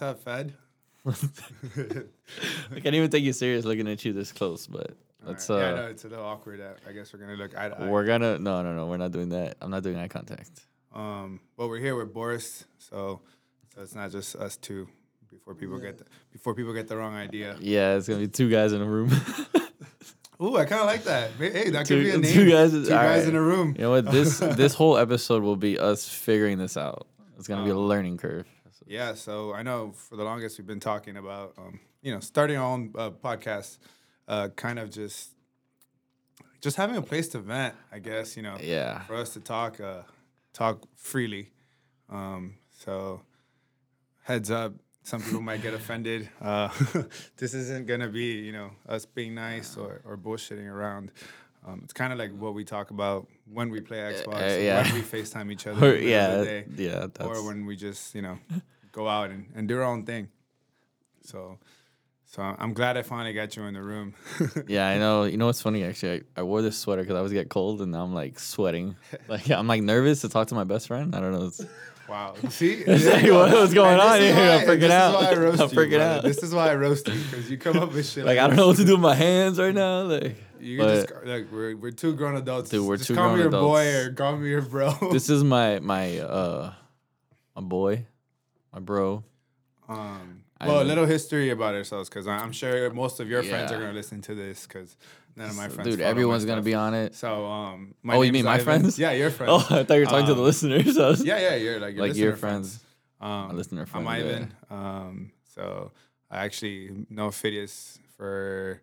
What's up, Fed? I can't even take you serious looking at you this close, but let's. Uh, yeah, I know it's a little awkward. I guess we're gonna look eye to eye. we're gonna. No, no, no. We're not doing that. I'm not doing eye contact. Um, but we're here with Boris, so so it's not just us two. Before people get the, before people get the wrong idea. Yeah, it's gonna be two guys in a room. Ooh, I kind of like that. Hey, that Two- could be a name. two guys- two guys right. in a room. you know what? This this whole episode will be us figuring this out. It's gonna be a Um, learning curve. Yeah, so I know for the longest we've been talking about, um, you know, starting our own uh, podcast, uh, kind of just, just having a place to vent. I guess you know, Yeah. for us to talk, uh, talk freely. Um, so, heads up, some people might get offended. Uh, this isn't gonna be, you know, us being nice or, or bullshitting around. Um, it's kind of like what we talk about when we play Xbox, uh, yeah. when we FaceTime each other, Or, in the middle yeah. Yeah. That's, or when we just you know go out and, and do our own thing so so i'm glad i finally got you in the room yeah, I know. You know what's funny? Actually, I, I wore this sweater because I always get cold, and now I'm like sweating. Like I'm like nervous to talk to my best friend. I don't know. It's, wow see like, what- what's going on this is here? why- I'm freaking this out. is why I roast I'm you, freaking out. this is why i roast you because you come up with shit like I don't know what to do with my hands right now. Like, you but just like we're, we're two grown adults Dude, we're just two call me grown your boy or call me your bro this is my my uh my boy, my bro. um well a little history about ourselves because i'm sure most of your friends are going to listen to this because none of my friends dude, everyone's gonna be on it. so um my Oh, you mean my Ivan. friends? yeah your friends Oh, I thought you were talking to the Um, listeners. I was, yeah yeah you're like your like your listener friends. Um, My listener I'm friends, yeah. Um, so I actually know Phidias for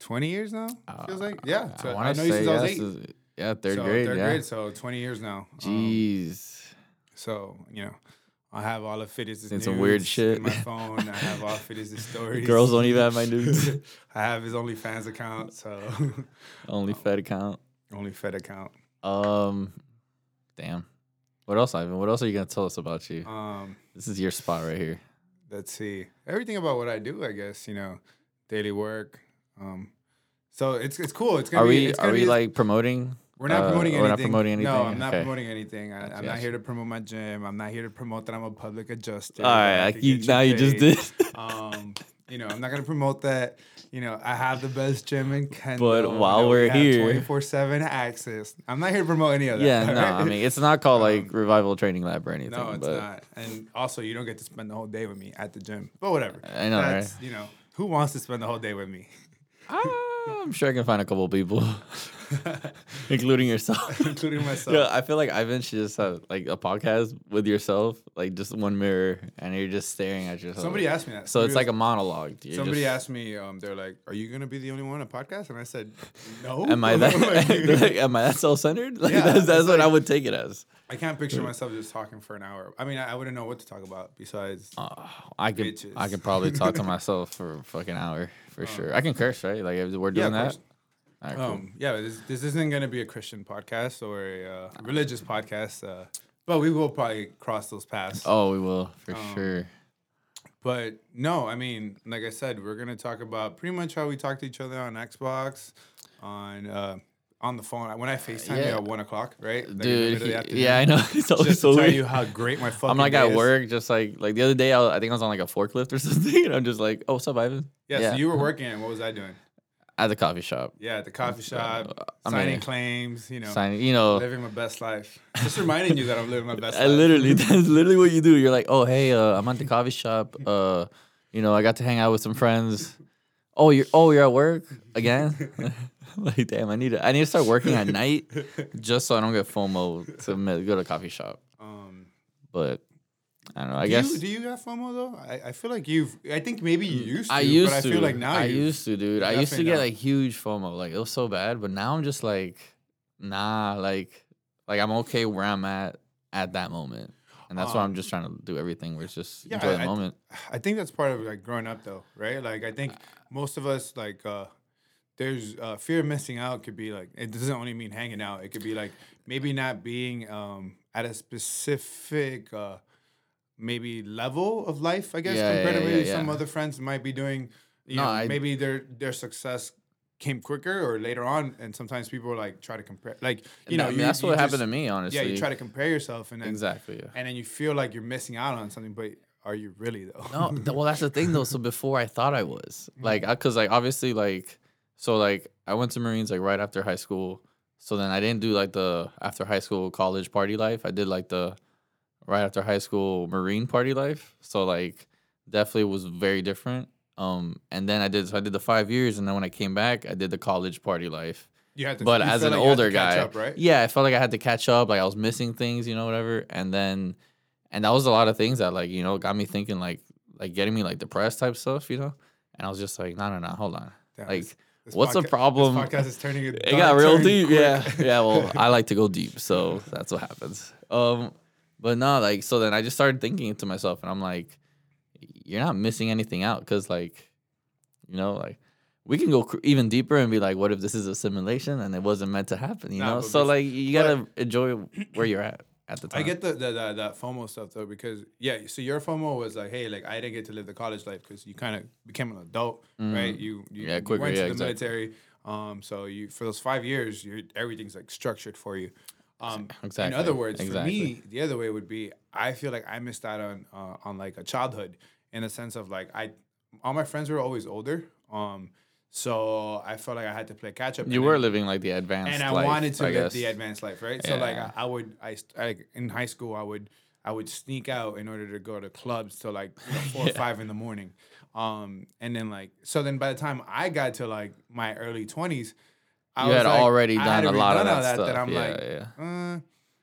20 years now. feels like yeah. So I I, know to you since I was eight. is- Yeah, third so grade. Third yeah. grade. So 20 years now. Um, Jeez. so you know, I have all of Phidias' Seen some weird shit. in my phone. I have all Phidias' stories. Girls don't even have my nudes. I have his OnlyFans account. So Only Fed account. only Fed account. Um, damn. What else, Ivan? What else are you gonna tell us about you? Um, This is your spot right here. let's see everything about what I do. I guess you know, daily work. Um, so it's it's cool. It's gonna Are be. we it's are gonna we be like promoting? We're not uh, promoting anything. We're not promoting anything. No, I'm not Okay. promoting anything. I, I'm Gotcha, not here to promote my gym. I'm not here to promote that I'm a public adjuster. All right, right, you, get now you just did. Um, you know, I'm not gonna promote that. You know, I have the best gym in Kendall. But while we're here- 24 seven access. I'm not here to promote any of that. yeah, no, I mean it's not called like Um, Revival Training Lab or anything. no, it's but not. And also, you don't get to spend the whole day with me at the gym. But whatever. I know, right? That's, You know, who wants to spend the whole day with me? Ah, I'm sure I can find a couple people, including yourself. Including myself. Yeah, I feel like Ivan should just have like a podcast with yourself, like just one mirror, and you're just staring at yourself. Somebody asked me that. So it's Somebody like a monologue. You're Somebody just- asked me, um, they're like, "Are you gonna be the only one on a podcast?" And I said, "No." Am I that? Like, like, am I that self centered? Like Yeah, that's, that's what I would take it as. I can't picture myself just talking for an hour. I mean, I, I wouldn't know what to talk about besides. Uh, I could Bitches. I could probably talk to myself for a fucking hour for sure. I can curse, right? Like if we're Oh. yeah, doing that. course. Right, cool. Um, yeah, this, this isn't gonna be a Christian podcast or a uh, religious podcast, uh, but we will probably cross those paths. oh, we will for um, sure. But no, I mean, like I said, we're gonna talk about pretty much how we talk to each other on Xbox, on uh, on the phone. When I Facetime you Yeah. at one o'clock, right? Like Dude, middle of the he- yeah, I know. It's always Just so to tell weird. you how great my fucking. I'm like at is. work, just like like the other day. I, was, I think I was on like a forklift or something, and I'm just like, "Oh, what's up, Ivan?" Yeah, Yeah. so you were working, and what was I doing? At the coffee shop, Yeah, at the coffee shop, Uh, I signing mean, claims, you know, signing. You know, living my best life. Just reminding you that I'm living my best I life. literally that's literally what you do. You're like, "Oh, hey, uh, I'm at the coffee shop. Uh, you know, I got to hang out with some friends. Oh, you're oh, you're at work again." like, damn, I need to I need to start working at night just so I don't get FOMO to go to a coffee shop. Um, But I don't know. I do guess you, do you have FOMO though? I, I feel like you've. I think maybe you used to. I used but to. I feel like now I used to, dude. I used to get like huge FOMO. Like it was so bad, but now I'm just like, nah. Like, like I'm okay where I'm at at that moment, and that's why I'm Um, just trying to do everything where it's just yeah, enjoy I- the moment. I think that's part of like growing up though, right? Like I think most of us like uh there's uh fear of missing out could be like it doesn't only mean hanging out. It could be like maybe not being um at a specific uh maybe level of life, I guess, Yeah, compared yeah, to maybe yeah, some other friends might be doing you No, know, I- maybe their their success came quicker or later on and sometimes people like try to compare like you know I mean, you- that's you what happened to me, honestly. yeah you try to compare yourself and then exactly. Yeah. and then you feel like you're missing out on something but are you really though? No, th- well, that's the thing though. So before I thought I was mm-hmm. like, because like obviously like, so like I went to Marines like right after high school. So then I didn't do like the after high school college party life. I did like the right after high school Marine party life. So like definitely was very different. Um, and then I did so I did the five years, and then when I came back, I did the college party life. you had to, But as an like older catch guy, up, right? yeah, I felt like I had to catch up. Like I was missing things, you know, whatever. And then, and that was a lot of things that like you know got me thinking like like getting me like depressed type stuff, you know. And I was just like, no, no, no, hold on. Damn, like, this- what's the problem? This podcast is turning. It it got real deep. Yeah, yeah. Well, I like to go deep, so that's what happens. Um, but no, like so then I just started thinking to myself, and I'm like, you're not missing anything out, cause like, you know, like we can go cr- even deeper and be like, what if this is a simulation and it wasn't meant to happen? You Nah, know, so like you gotta enjoy where you're at at the time. I get the, the, the that FOMO stuff though because yeah, so your FOMO was like, hey, like I didn't get to live the college life because you kind of became an adult, right? You you, Mm-hmm. Yeah, you quicker, went yeah, to the exactly. military, um, so you for those five years, you everything's like structured for you. Um, In other words, for me, the other way would be I feel like I missed out on uh, on like a childhood in a sense of like I all my friends were always older, um, so I felt like I had to play catch up. you were living like the advanced, life and I life, wanted to I live guess. the advanced life, right? So like I, I would I, in high school I would I would sneak out in order to go to clubs till like you know, four or five in the morning, um, and then like so then by the time I got to like my early twenties, I You had like- already done a lot of that all stuff. I'm yeah, like, yeah. uh,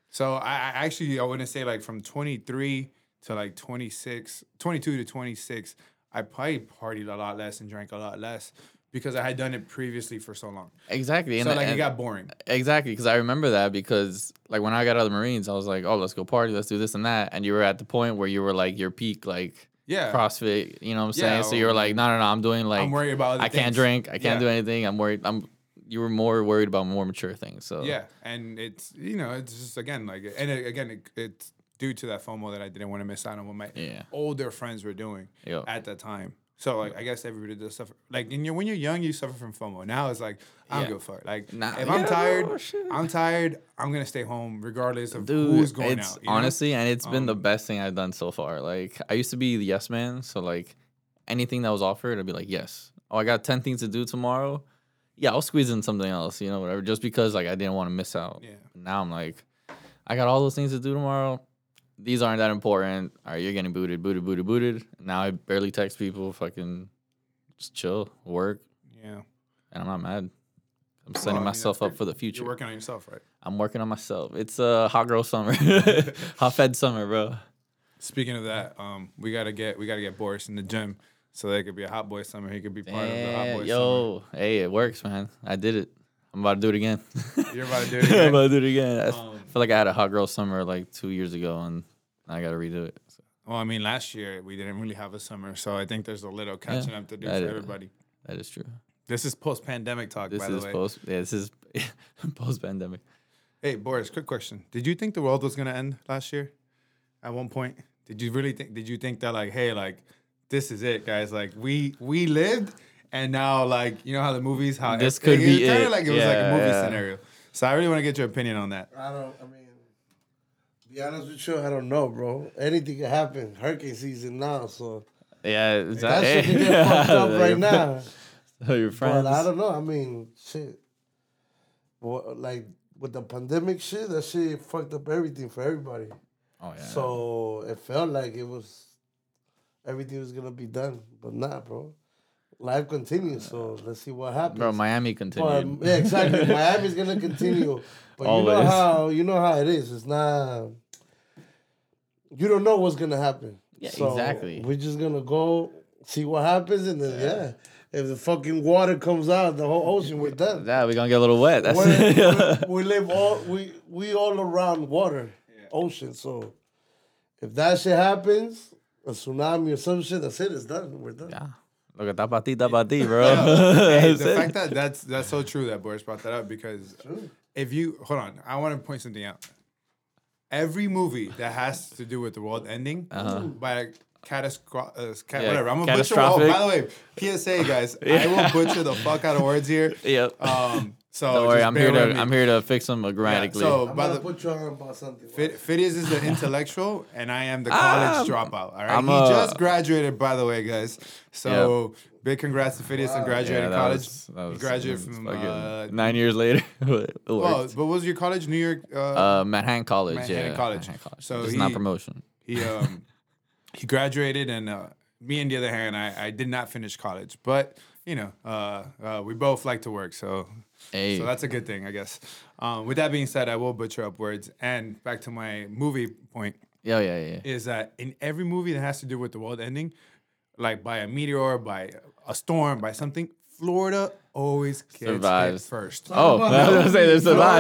so I, I actually I wouldn't say like from 23 to like 26, 22 to 26, I probably partied a lot less and drank a lot less because I had done it previously for so long. Exactly. So and, like it got boring. Exactly, because I remember that because like when I got out of the Marines, I was like, "Oh, let's go party, let's do this and that," and you were at the point where you were like your peak like Yeah. CrossFit, you know what I'm saying? Yeah, so you were like, "No, no, no, I'm doing like I'm worried about I can't drink, I can't Yeah. do anything. I'm worried. I'm you were more worried about more mature things. So Yeah, and it's you know it's just again like and it, again it, it's due to that FOMO that I didn't want to miss out on what my Yeah. older friends were doing Yo. at that time. So like I guess everybody does suffer. Like in your, when you're young, you suffer from FOMO. Now it's like I don't Yeah. give a fuck. Like Nah, if I'm tired, shit. I'm tired. I'm gonna stay home regardless of Dude, who's going it's out. you know? honestly, and it's been the Um, best thing I've done so far. Like I used to be the yes man, so like anything that was offered, I'd be like, yes. Oh, I got ten things to do tomorrow. Yeah, I'll squeeze in something else, you know, whatever. Just because like I didn't want to miss out. Yeah. Now I'm like, I got all those things to do tomorrow. These aren't that important. All right, you're getting booted, booted, booted, booted. Now I barely text people. Fucking just chill, work, yeah. and I'm not mad. I'm Well, I setting mean, myself up for the future. You're working on yourself, right? I'm working on myself. It's a uh, hot girl summer, hot fed summer, bro. Speaking of that, um, we gotta get we gotta get Boris in the gym so that could be a hot boy summer. He could be part of the hot Damn, boy yo, hey, it works, man. I did it. I'm about to do it again. You're about to do it I'm again. about to do it again. I Um, feel like I had a hot girl summer like two years ago, and I got to redo it. So Well, I mean, last year we didn't really have a summer, so I think there's a little catching up to do for is- everybody. that is true. This is post-pandemic talk, This by the way. post. Yeah, this is post pandemic. hey, Boris, quick question: Did you think the world was gonna end last year? At one point, did you really think? Did you think that like, hey, like, this is it, guys? Like, we we lived, and now like, you know how the movies, how This could be kind of like it was like a movie yeah. scenario. So I really want to get your opinion on that. I don't. I mean, be honest with you, I don't know, bro. Anything can happen. Hurricane season now, so Yeah, is that that, shit can get fucked up right now. So your friends. But I don't know. I mean, shit. Well, like with the pandemic shit, that shit fucked up everything for everybody. oh yeah. So it felt like it was everything was gonna be done, but not, bro. Life continues, so let's see what happens. bro, Miami continues. yeah, exactly. Miami's gonna continue, but you know how you know how it is. It's not. You don't know what's gonna happen. Yeah, So exactly. We're just gonna go see what happens, and then yeah, if the fucking water comes out, the whole ocean, we're done. yeah, we're gonna get a little wet. That's we, we live all we we all around water, ocean. So if that shit happens, a tsunami or some shit, that's it. It's done. We're done. yeah. Look at tapati, tapati, bro. Hey, That's the it. fact that that's that's so true that Boris brought that up because if you hold on, I want to point something out. Every movie that has to do with the world ending by catastrophic, uh, ca- Yeah, whatever. I'm gonna butcher. Oh, by the way, PSA guys, I will butcher the fuck out of words here. Yep. Um, So Don't worry, I'm here to me. I'm here to fix them grammatically. so- I'm by gonna the- put you on about something. Fit, Phidias is the intellectual, and I am the Ah, college dropout. All right, I'm he a- just graduated, by the way, guys. So big congrats to Phidias on Wow. graduating that college. was- that he graduated from uh, nine years later. it well, worked. what was your college? New York. Uh, Uh, Manhattan College. Manhattan yeah, College. Manhattan College. So it's he- not promotion. he um he graduated, and uh, me, on the other hand, I, I did not finish college, but you know, uh, uh, we both like to work, so Hey, so that's a good thing, I guess. Um, with that being said, I will butcher up words. And back to my movie point yeah, yeah, yeah. is that in every movie that has to do with the world ending, like by a meteor, by a storm, by something, Florida always gets Survives. hit first. Oh, I was gonna say they Florida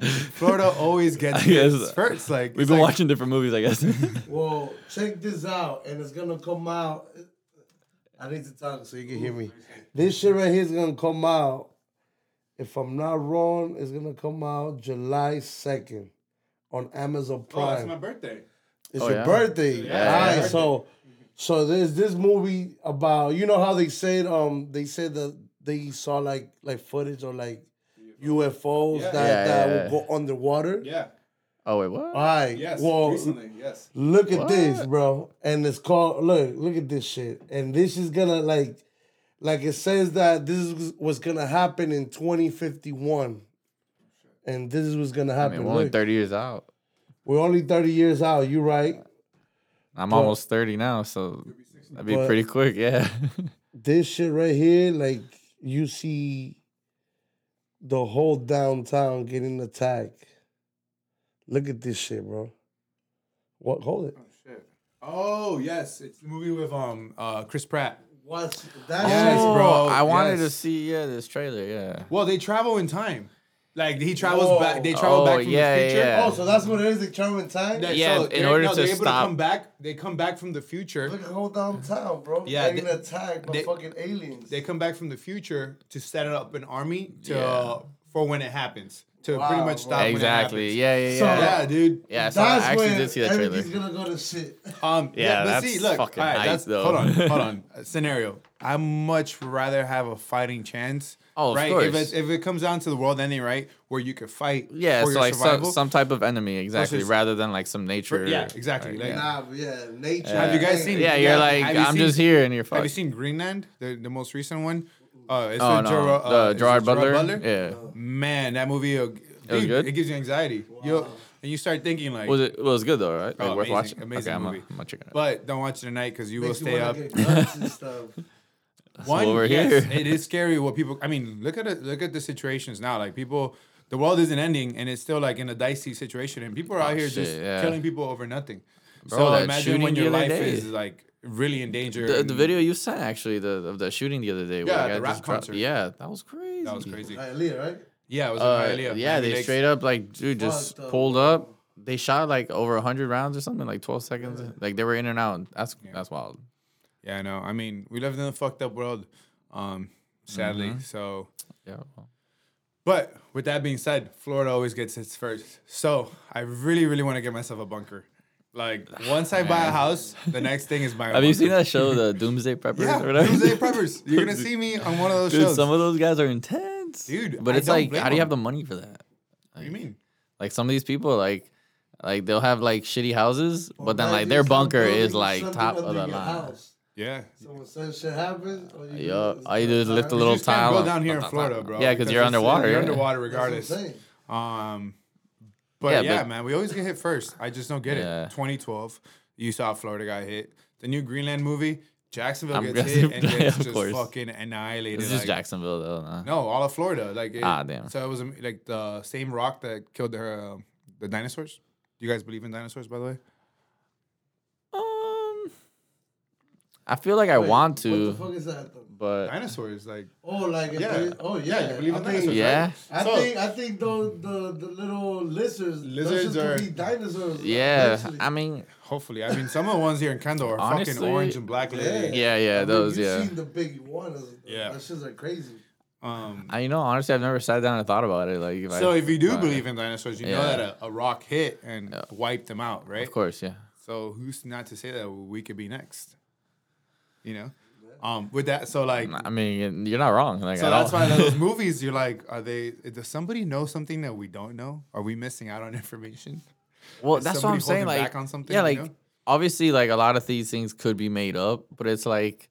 survived. Florida always gets hit guess- first. Like We've been like- watching different movies, I guess. Well, check this out, and it's gonna come out. I need to talk so you can hear me. This shit right here is gonna come out. If I'm not wrong, it's gonna come out July second on Amazon Prime. Oh, it's my birthday. It's Oh, your yeah? birthday. Yeah, All right, birthday. so so there's this movie about you know how they said um they said that they saw like like footage or like UFOs Yeah. that Yeah, that yeah, will yeah. go underwater. Yeah. oh wait, what? All right. Yes. well, recently. Yes. Look at this, bro. And it's called look, look at this shit. And this is gonna like like it says that this is what's gonna happen in 2051. And this is what's gonna I happen. mean, we're only 30 years out. we're only 30 years out, you right. I'm But- almost 30 now, so that'd be pretty quick. Yeah. This shit right here, like you see the whole downtown getting attacked. Look at this shit, bro. What hold it. Oh shit. Oh yes, it's the movie with um uh Chris Pratt. What's that Yes, shit? bro. I wanted to see yeah this trailer. Yeah. Well, they travel in time. Like he travels Whoa. back. They travel Oh, back from yeah, the future. yeah. Oh, so that's what it is, the travel in time? That- Yeah, so in they're- order no, to they're able stop- come back. They come back from the future. Look at whole downtown, bro. Yeah, Getting they- attacked by they- fucking aliens. They come back from the future to set up an army to Yeah. uh, for when it happens to Wow, pretty much stop. Exactly. When it Yeah, yeah, So- yeah. happens. Yeah, dude. Yeah, so I actually did see that trailer. everything's gonna go to shit. Um, yeah, Yeah, but that's see, look, fucking all right, hype, that's, though. hold on, hold on. Scenario. I much rather have a fighting chance. Oh, of right. course. If it, if it comes down to the world ending, right, where you could fight. Yeah, for so your like some, survival. some type of enemy, exactly, Versus- rather than like some nature. yeah, exactly, like, like- yeah. Nah, yeah, nature. Have you guys seen- Yeah, Yeah, you're like, I'm seen- just here and you're Have you seen Greenland, the, the most recent one? Uh, it's Oh with no, Gerard, uh, the is it Gerard Butler. Yeah, Man, that movie, uh, dude, was good? It gives you anxiety. You and you start thinking like, was it? It was good though, right? Like Oh, worth amazing, watching. amazing okay, I'm movie. I'm gonna it but don't watch it tonight because you will Makes you stay wanna up. get and stuff. One, over yes, here. it is scary what people. I mean, look at it. Look at the situations now. Like people, the world isn't ending, and it's still like in a dicey situation, and people are out Oh, here shit, just yeah. killing people over nothing. Bro, so imagine when your life day. is like really in danger. the, the video you sent actually the of the shooting the other day. Yeah, guy the rap just dropped- concert. Yeah, that was crazy. That was crazy. Hialeah, right? Yeah, it was in Uh, Hialeah, yeah, they straight up like dude just What the pulled fuck? up. They shot like over hundred rounds or something, like twelve seconds. Like they were in and out. That's that's wild. Yeah, I know. I mean, we live in a fucked up world, um, sadly. Mm-hmm. So, Yeah. well, but with that being said, Florida always gets its first. So I really, really want to get myself a bunker. Like once I buy a house, the next thing is buy. A Have you seen that show, the Doomsday Preppers Yeah, or whatever? Doomsday Preppers. You're gonna see me on one of those Dude, shows. some of those guys are intense, Dude, But I it's don't like, blame how do you have the money for that? what do you mean? Like some of these people, like, like they'll have like shitty houses, but then like their bunker is like top of the line. house. Yeah. So when some shit happens, all you do Yo, all you do is lift a little You just tile. go down here in Florida, bro. Yeah, because you're underwater. You're yeah. underwater That's what I'm regardless. Um, but Yeah, yeah, but- man, we always get hit first. I just don't get Yeah. it. 2012, you saw Florida got hit. The new Greenland movie, Jacksonville I'm gets hit and gets just course. fucking annihilated. This is like- Jacksonville though. Nah. No, all of Florida. Like it, Ah, damn. So it was um, like the same rock that killed the uh, the dinosaurs. Do you guys believe in dinosaurs, by the way? I feel like I Wait, want What to, the fuck is that? Though? but Dinosaurs, like Oh, like if Yeah. they, oh yeah, Yeah, you believe in I dinosaurs, think, yeah, I So- think I think those the the little lizards, Lizards are- are be dinosaurs. yeah. eventually. I mean, hopefully. I mean, some of the ones here in Kendall are fucking orange and black. Lady. yeah, yeah, I mean, those, you yeah. seen the big ones. Yeah. that shits are crazy. Um, I you know honestly, I've never sat down and thought about it. Like, if so I, if you do but- believe in dinosaurs, you know that a, a rock hit and Yeah. wiped them out, right? of course, yeah. So who's not to say that we could be next? You know. Um, with that, so like, I mean, you're not wrong. Like, so that's why those movies, you're like, are they? Does somebody know something that we don't know? Are we missing out on information? Well, Is that's what I'm saying. Like, back on something, yeah, you like know? obviously, like a lot of these things could be made up, but it's like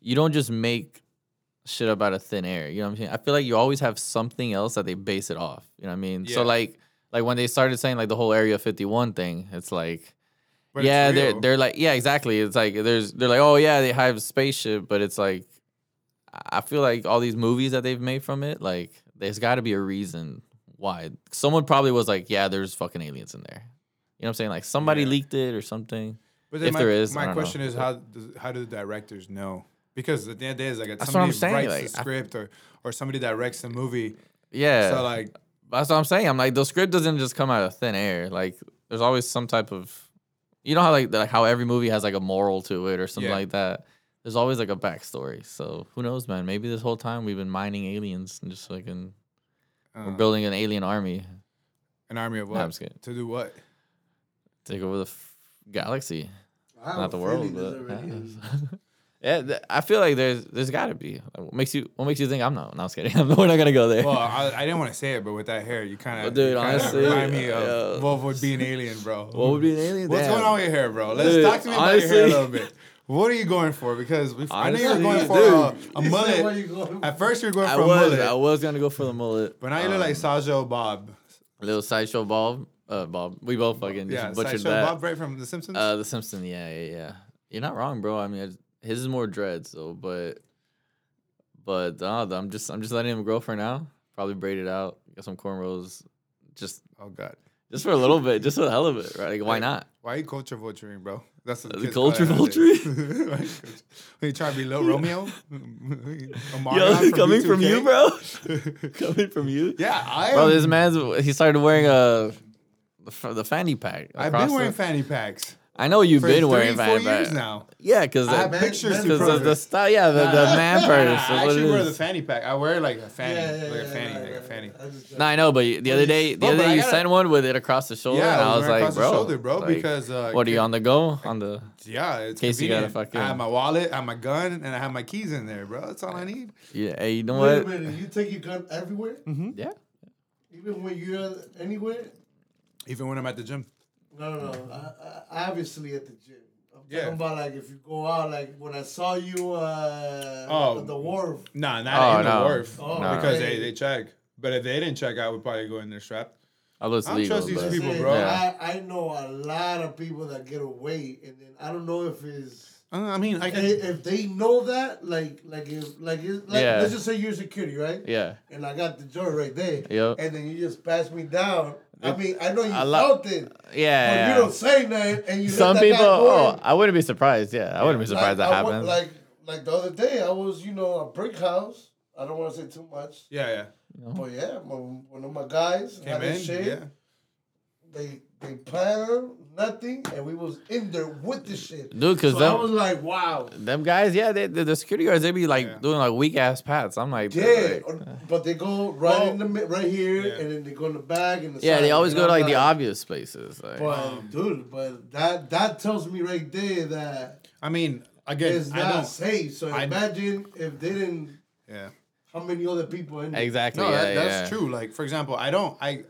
you don't just make shit up out of thin air. You know what I'm saying? I feel like you always have something else that they base it off. You know what I mean? So like, like when they started saying like the whole Area 51 thing, it's like. But yeah, they're they're like yeah, exactly. It's like there's they're like oh yeah, they have a spaceship, but it's like I feel like all these movies that they've made from it, like there's got to be a reason why. Someone probably was like, yeah, there's fucking aliens in there. You know what I'm saying? Like somebody Yeah. leaked it or something. But if my, there is, my don't know. question is how does, how do the directors know? Because at the end of the day, it's like if That's I'm somebody saying, writes like, the script or or somebody directs the movie. Yeah. So like, That's what I'm saying. I'm like, the script doesn't just come out of thin air. Like, there's always some type of, you know how like like how every movie has like a moral to it or something Yeah. like that. There's always like a backstory. So who knows, man? Maybe this whole time we've been mining aliens and just like in, we're uh, building an alien army an army of what? I'm just to do what? take over the f- galaxy, I have not the world. But already is. yeah, th- I feel like there's there's got to be. Like, What makes you What makes you think I'm not? No, I was kidding. We're not gonna go there. Well, I, I didn't want to say it, but with that hair, you kind Well, of, dude, honestly, remind me of yeah. what would be an alien, bro. what would be an alien? What's Damn. going on with your hair, bro? Let's Dude, talk to me about your hair a little bit. What are you going for? Because we, I know you're going for dude. a, a He said, "Where mullet. At first, you're going I for a was mullet, I was gonna go for the mullet. but now you look like Um, Sajo Bob. little sideshow Bob. Uh, Bob. We both fucking just Yeah, butchered Sideshow that. Bob, right from The Simpsons. Uh, the Simpson. Yeah, yeah, yeah. You're not wrong, bro. I mean, it's- his is more dreads, though. But, but uh, I'm just, I'm just letting him grow for now. Probably braid it out. Get some cornrows. Just, oh God, just for a little bit, just for the hell of it, right? Like, why not? why are you culture vulturing, bro? That's The culture. Why you culture- Are you trying to be Lil Romeo? Yo, coming from you, B2K? bro. coming from you. Yeah, I Bro, am. this man's he started wearing a the, the fanny pack. I've been wearing the- fanny packs I know you've for been three, wearing four fanny years pack. now. Yeah, because I have pictures man- to because prove of the style. Yeah, the, the man Nah, purse. I is actually it wear the fanny pack. I wear like a fanny, Yeah, yeah, like a fanny, yeah, like a fanny. I just- No, I know, but the other day, the Bro, other day you gotta- sent one with it across the shoulder, Yeah, and I was wearing like, across the bro, shoulder, bro, like, because uh, what are you on the go on the? Yeah, it's case you gotta convenient. fucking- I have my wallet, I have my gun, and I have my keys in there, bro. That's all I need. Yeah, hey, you know what? Wait a what? minute, you take your gun everywhere, Yeah, even when you're anywhere. Even when I'm at the gym. No, no, no. I, I, obviously at the gym. I'm Yeah. talking about like if you go out, like when I saw you uh, Oh. at the wharf. Nah, not Oh, in the wharf Oh, No. because okay. they, they check. But if they didn't check, I would probably go in there strapped. although I don't legal. trust these but- people, bro. Yeah. I, I know a lot of people that get away, and then I don't know if it's Uh, I mean, I if, can. if they know that, like, like if like, it, like Yeah. let's just say you're security, right? Yeah, And I got the joint right there. Yep. And then you just pass me down. I mean, I know you A lot- felt it, but yeah. you don't say nothing, and you let Some that guy people. go in. Oh, I wouldn't be surprised. Yeah, I wouldn't be surprised like, that I wa- happens. Like like the other day, I was you know a brick house. I don't want to say too much, Yeah, yeah. but yeah, my, one of my guys Came had a in. shit. Yeah. They they planned nothing, and we was in there with the shit. Dude, 'cause so them- I was like, wow, them guys, yeah, they, the, the security guards, they be like Yeah. doing like weak ass pats. I'm like, yeah. like- but they go right Well, in the mid, right here, yeah. and then they go in the bag and the yeah, side, they always go to I'm like the obvious places. Like, But Um, dude, but that that tells me right there that I mean, again, it's I not don't. safe. So I- imagine if they didn't, Yeah. how many other people in there? exactly. No, yeah, that, that's true. Like for example, I don't. I.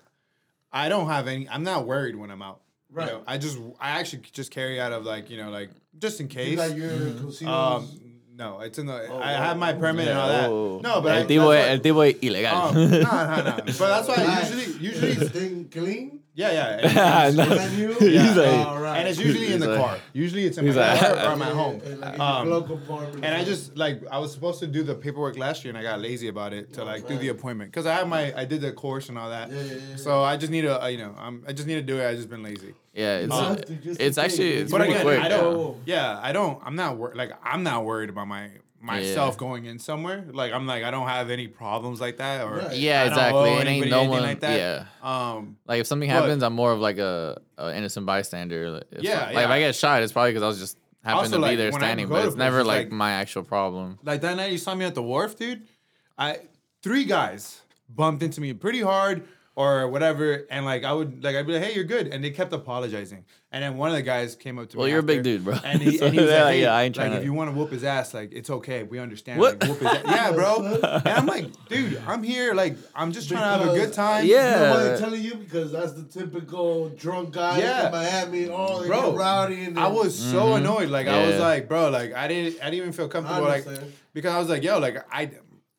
I don't have any. I'm not worried when I'm out. You Right. know, I just. I actually just carry out of like you know like just in You case. got your casinos. Um, no, it's in the. Oh, I oh, have my oh, permit and all that. oh. No, but I, el that's tipo, why- el tipo es ilegal. Um, no, no, no. But that's why I usually, usually, This thing clean. Yeah, yeah. And, No. Brand new? He's like- All right. and it's usually in the like- car. Usually it's in my like- car or I'm at home. And Um, your glove compartment. And I just like I was supposed to do the paperwork last year and I got lazy about it to like do the appointment because I have my I did the course and all that. Yeah, yeah, yeah. So I just need to uh, you know I'm, I just need to do it. I just been lazy. yeah, it's Um, have it's actually it's But pretty again, quick. I yeah. don't. Yeah, I don't. I'm not wor- like I'm not worried about my myself Yeah. going in somewhere. Like I'm like I don't have any problems like that or Right. Yeah, I don't exactly. owe It ain't no one. like that. Yeah. Um. Like if something But- happens, I'm more of like a, a innocent bystander. If, Yeah, Like yeah. if I get shot, it's probably because I was just happened Also, to be like, there standing, but it's never like, like- my actual problem. Like that night you saw me at the wharf, dude. I three guys bumped into me pretty hard, or whatever, and like I would like I'd be like, "Hey, you're good," and they kept apologizing. And then one of the guys came up to Well, me. Well, you're a big dude, bro. And he, So and he was they're like, like, hey, "Yeah, I ain't trying like, tryna- if you want to whoop his ass, like it's okay, we understand. What? Like, whoop his ass. Yeah, bro. And I'm like, dude, I'm here, like I'm just trying to have a good time. Yeah. Nobody telling you because that's the typical drunk guy Yeah. in Miami. Oh, they Bro, get rowdy. And I then- was so mm-hmm. annoyed. Like I was like, bro, like I didn't, I didn't even feel comfortable. Like because I was like, yo, like I,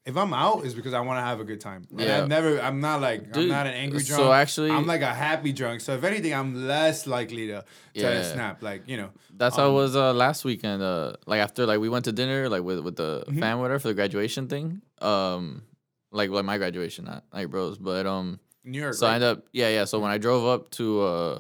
if I'm out, is because I want to have a good time. And Yeah. I've never, I'm not like, I'm not an angry drunk. so actually- I'm like a happy drunk. So if anything, I'm less likely to to Yeah. snap. Like you know, That's how it Um, was uh, last weekend. Uh, like after like we went to dinner like with with the Mhm. fam whatever for the graduation thing. Um, like like my graduation, not like bros, but um. New York. So I right? ended up yeah yeah. So when I drove up to uh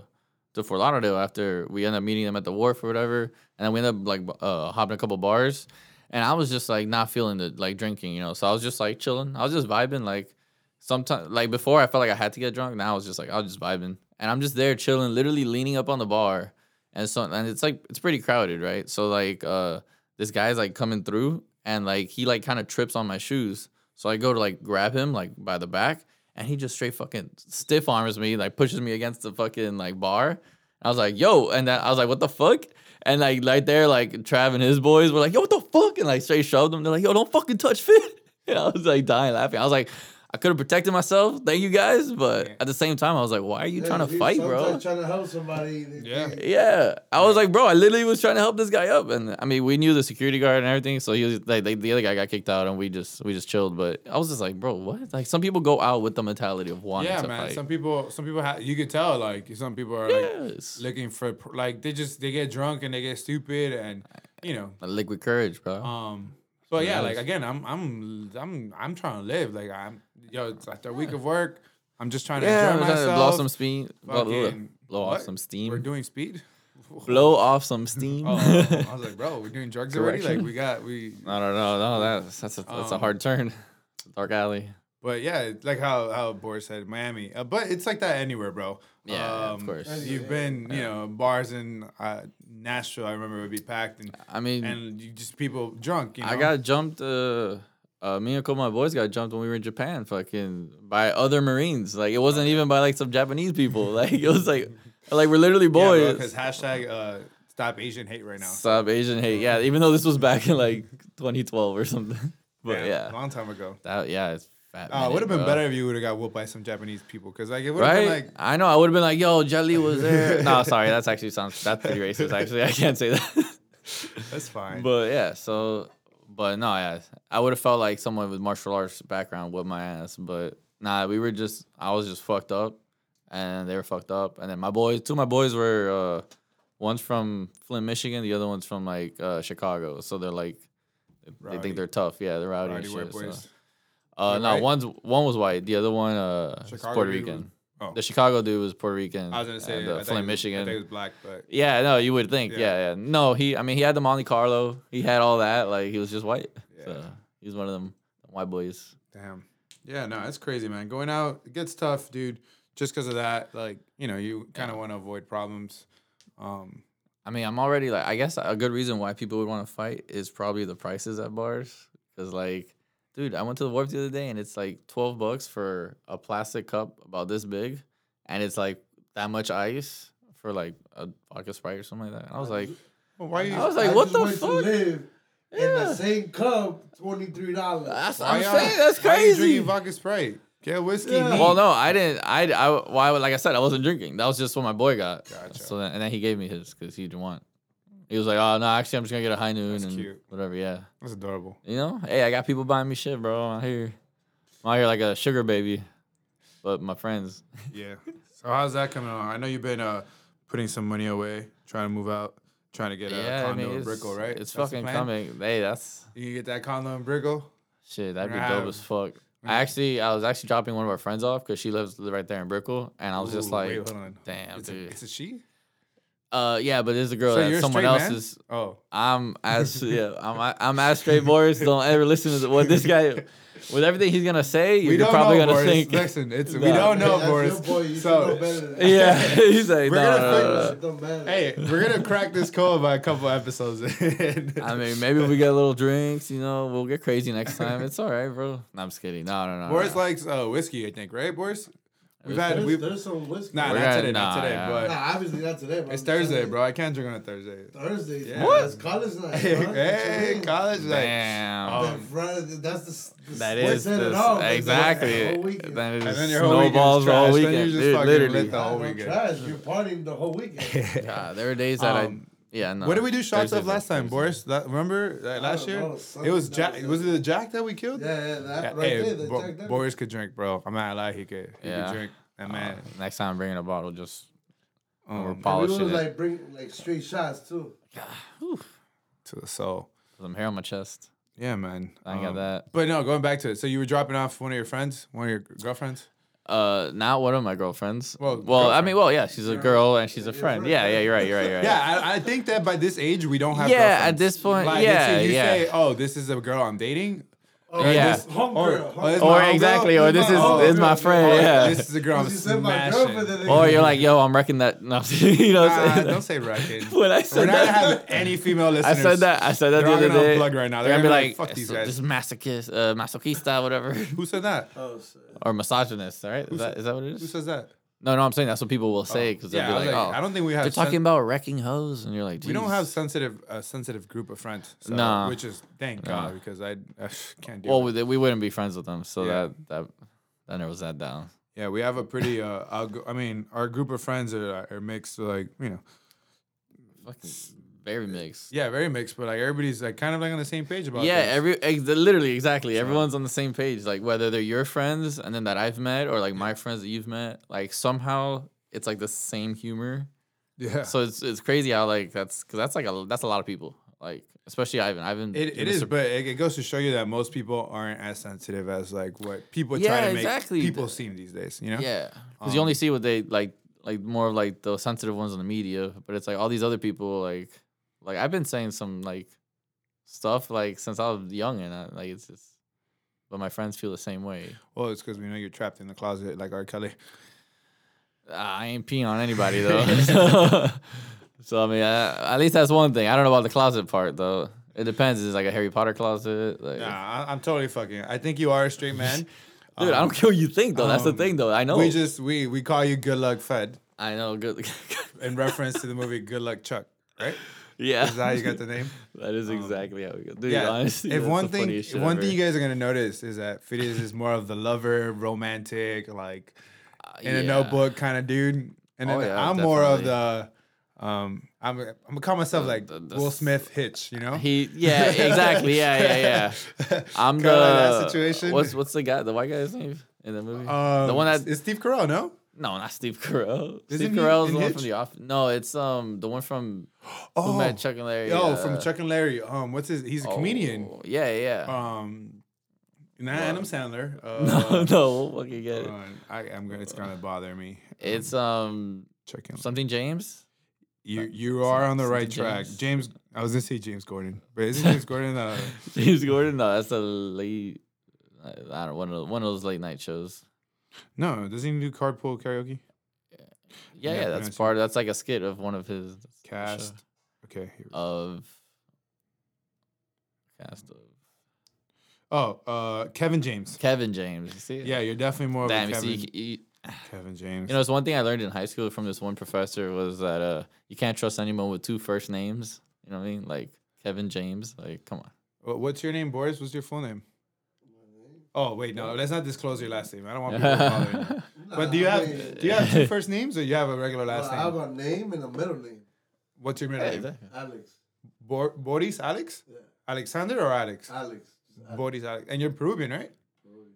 to Fort Lauderdale after we ended up meeting them at the wharf or whatever, and then we ended up like uh hopping a couple bars, and I was just like not feeling the like drinking, you know. So I was just like chilling. I was just vibing. Like sometimes like before I felt like I had to get drunk. Now I was just like I was just vibing, and I'm just there chilling, literally leaning up on the bar, and so and it's like it's pretty crowded, right? So like uh this guy's like coming through, and like he like kind of trips on my shoes. So I go to like grab him like by the back, and he just straight fucking stiff arms me, like pushes me against the fucking like bar. I was like, yo, and then I was like, what the fuck? And like right there, like Trav and his boys were like, yo, what the fuck? And like straight shoved them. They're like, yo, don't fucking touch Fit. And I was like dying laughing. I was like, I could have protected myself. Thank you guys, but Yeah. at the same time, I was like, why are you Yeah, trying to dude, fight, bro? sometimes Trying to help somebody. they- Yeah. they- Yeah, I was like, bro, I literally was trying to help this guy up, and I mean, we knew the security guard and everything, so he was like, they, the other guy got kicked out, and we just we just chilled. But I was just like, bro, what? Like, some people go out with the mentality of wanting yeah, to man. fight. Some people, some people, ha- you could tell. Like some people are like looking for, like they just they get drunk and they get stupid and you know. Like liquid courage, bro. Um, but yeah, like again, I'm I'm I'm I'm trying to live. Like I'm yo, it's after a week of work. I'm just trying to yeah, enjoy I'm trying to myself. blow some steam, blow, blow, blow off what? some We're doing speed. blow off some steam. Oh, I was like, bro, we're doing drugs already. Like we got we. I don't know, no, that's that's a, that's a Um, hard turn, dark alley. But yeah, like how how Boris said, Miami. Uh, but it's like that anywhere, bro. Yeah, of course. You've been, you know, bars in uh, Nashville. I remember would be packed and I mean, and you just people drunk. You know? I got jumped. Uh, uh, me and a couple of my boys got jumped when we were in Japan, fucking by other Marines. Like it wasn't even by like some Japanese people. Like it was like, like we're literally boys. because hashtag uh, stop Asian hate right now. Stop Asian hate. Yeah, even though this was back in like 2012 or something. But yeah, a long time ago. that yeah, it's fat. Uh, minute, would have been bro. better if you would have got whooped by some Japanese people, because like it would have Right? been like I know. I would have been like, "Yo, Jelly was there." no, sorry. That's actually sounds that's pretty racist. Actually, I can't say that. that's fine. But yeah, so but no, yeah, I would have felt like someone with martial arts background with my ass. But nah, we were just I was just fucked up, and they were fucked up. And then my boys, two of my boys were uh, one's from Flint, Michigan, the other one's from like uh, Chicago. So they're like they Rowdy. think they're tough. Yeah, they're rowdy, Rowdy and shit. So. Uh, no, one's one was white, the other one uh, Chicago Puerto Rican. Oh. The Chicago dude was Puerto Rican. I was gonna say and, uh, thought Flint, he was- I Michigan. was black, but Yeah, no, you would think. Yeah. Yeah. yeah, No, he. I mean, he had the Monte Carlo. He had all that. Like he was just white. So Yeah. he was one of them white boys. damn. Yeah, no, it's crazy, man. Going out, it gets tough, dude. Just because of that, like you know, you kind of want to avoid problems. Um, I mean, I'm already like. I guess a good reason why people would want to fight is probably the prices at bars. Cause like, dude, I went to the wharf the other day and it's like twelve bucks for a plastic cup about this big, and it's like that much ice for like a vodka sprite or something like that. And I was like, well, why you? I was like, I what the fuck? live in the same cup, twenty three dollars. that's I'm saying that's crazy. drinking vodka Sprite? Get whiskey. Yeah. Well, no, I didn't. I, I, why? like I said, I wasn't drinking. That was just what my boy got. Gotcha. So then, and then he gave me his because he didn't want. He was like, "Oh no, actually, I'm just gonna get a high noon That's and cute. whatever." Yeah, That's adorable. you know, hey, I got people buying me shit, bro. I'm out here, I'm out here like a sugar baby. But my friends, Yeah. So how's that coming on? I know you've been uh putting some money away, trying to move out, trying to get a yeah, I condo mean, in Brickell, right? It's That's fucking coming. Hey, that's You can get that condo in Brickell. shit. That'd be dope gonna as have- fuck. I actually, I was actually dropping one of our friends off because she lives right there in Brickell, and I was just like, wait, hold on. "Damn, It's a, dude." it's a she. Uh, yeah, but there's a girl So that you're someone straight else man? is. Oh, I'm as yeah, I'm I'm as straight Boris. Don't ever listen to what this guy with everything he's gonna say. You're, we don't probably know, gonna Boris. think. Listen, it's we don't know, That's Boris. boy. You so know better than that. yeah, he's like, We're no, gonna no, no, no. It don't matter. hey, we're gonna crack this code by a couple episodes. in. I mean, maybe if we get a little drinks, you know, we'll get crazy next time. It's all right, bro. No, I'm just kidding. No, no, no. Boris no. likes uh, whiskey, I think, right, Boris? We've had There's, we've there's some whiskey. nah, We're not gonna- today, not today, yeah. but Nah, obviously not today. bro. it's Thursday, bro. I can't drink on a Thursday. Thursday. Yeah. That's college night. Hey, bro. hey, What college night. Damn. That um, Friday, that's the, the that what is set it the- off, but exactly. The whole weekend. That is And then your whole snowballs the whole trash. Then weekend. you're just dude, fucking literally. lit the whole Nah, no weekend. trash. You're partying the whole weekend. God, there are days that I. Um, Yeah, no. What did we do shots Thursdays of last time, Thursdays. Boris? That, remember uh, last year? know, It was Jack. like Was it the Jack that we killed? Yeah, yeah, that Yeah, right hey, there. The Bo- Jack Daniels. Boris could drink, bro. I'm not lie. He could. He Yeah. could drink. That man. Uh, next time, I'm bringing a bottle. Just um, we're polishing would it. like bring like straight shots too. to the soul. Some hair on my chest. Yeah, man. I got Um, that. But no, going back to it. So you were dropping off one of your friends, one of your girlfriends. Uh, not one of my girlfriends. Well, Well, I mean, well, yeah, she's a girl and she's a friend. friend, Yeah, yeah. yeah, you're right. You're right. You're right. Yeah, I, I think that by this age we don't have. Yeah, at girlfriends. this point, Like, yeah, if you yeah. say, "Oh, this is a girl I'm dating," Oh, Yeah. this homegirl, Or- homegirl. or Or my exactly, homegirl, or this is my this is my friend. or Yeah. this is a girl I'm my girlfriend. Or you're like, yo, I'm wrecking that. No, you know what I'm Nah, saying? don't say wrecking. when I We're said not gonna have any female listeners. I said that. I said that They're the all other gonna day. unplug right now. They're They're gonna gonna be be like, like, "Fuck these "So guys." This masochist, uh, masochista, whatever, Who said that? Oh, or misogynist. All right, is that is that what it is? Who says that? No, no, I'm saying that's what people will say because yeah, they'll be like, like, oh, I don't think we have. they're talking about wrecking hoes, and you're like, we don't have sensitive, a sensitive group of friends. So, Nah. which is thank Nah. God because I, I can't do. Well, it. we, we wouldn't be friends with them, so Yeah. that that that narrows that down. Yeah, we have a pretty. Uh, I mean, our group of friends are, are mixed. Like you know, Fucking very mixed. yeah, very mixed. But like everybody's like kind of like on the same page about. Yeah, things. every ex- literally exactly. Everyone's on the same page. Like whether they're your friends and then that I've met, or like my friends that you've met. Like somehow it's like the same humor. yeah. So it's it's crazy how like that's because that's like a that's a lot of people. Like especially Ivan. Ivan. It, it Mr. but it, it goes to show you that most people aren't as sensitive as like what people Yeah, try to make exactly. people seem these days. You know? Yeah, because you Um, only see what they like, like more of like the sensitive ones on the media. But it's like all these other people, like, like I've been saying some like stuff like since I was young, and I, like it's just. But my friends feel the same way. Well, it's because we know you're trapped in the closet like R. Kelly. Uh, I ain't peeing on anybody though. so, so, I mean, I, at least that's one thing. I don't know about the closet part though. It depends. Is like a Harry Potter closet? Like, Nah, I, I'm totally fucking. I think you are a straight man. dude, I don't care what you think though. That's the um, thing though. I know. We just we we call you Good Luck Fed I know. Good. Luck. In reference to the movie Good Luck Chuck, right? Yeah. Is that how you got the name? That is exactly how we go. Dude, yeah. honestly, if one thing, one ever. thing you guys are gonna notice is that Phidias is more of the lover, romantic, like Uh, in a notebook kind of dude, and then Oh, yeah, I'm more of the, um, I'm I'm gonna call myself The- like the- the Will Smith Hitch, you know? He, yeah, exactly, yeah, yeah, yeah. I'm the Kinda like that situation. What's what's the guy, the white guy's name in the movie? Um, the one that is Steve Carell, no? No, not Steve Carell. Isn't Steve Carell's the one Hitch? from the office. No, it's um the one from Oh, Who Met Chuck and Larry. oh, uh, from Chuck and Larry. Um, what's his? He's a comedian. oh, Yeah, yeah. Um, not Adam Sandler. Uh, no, no, we'll fucking get it. on. I, I'm gonna. It's gonna bother me. It's um Check him. something James. You you are on the right something track, James. James. I was gonna say James Corden, but isn't James Corden? Uh, James Corden. No, that's a late. I I don't one of one of those late night shows. No, doesn't he do carpool karaoke? Yeah, Yeah, yeah, that's part. That's like a skit of one of his Cast. Okay. here we of cast of Oh, uh, Kevin James. Kevin James. You see? Yeah, you're definitely more of Damn. a You Kevin, see, you, you, Kevin James. you know, it's one thing I learned in high school from this one professor was that uh, you can't trust anyone with two first names. You know what I mean? Like Kevin James. Like, come on. What's your name, Boris? What's your full name? Oh wait, no, let's not disclose your last name. I don't want people bothering you. But do you I have mean, do you have two first names or you have a regular well, last I have name? a name and a middle name. What's your middle Yeah, name? Alex. Bor- Boris Alex? Yeah. Alexander or Alex? Alex. Boris Alex. And you're Peruvian, right?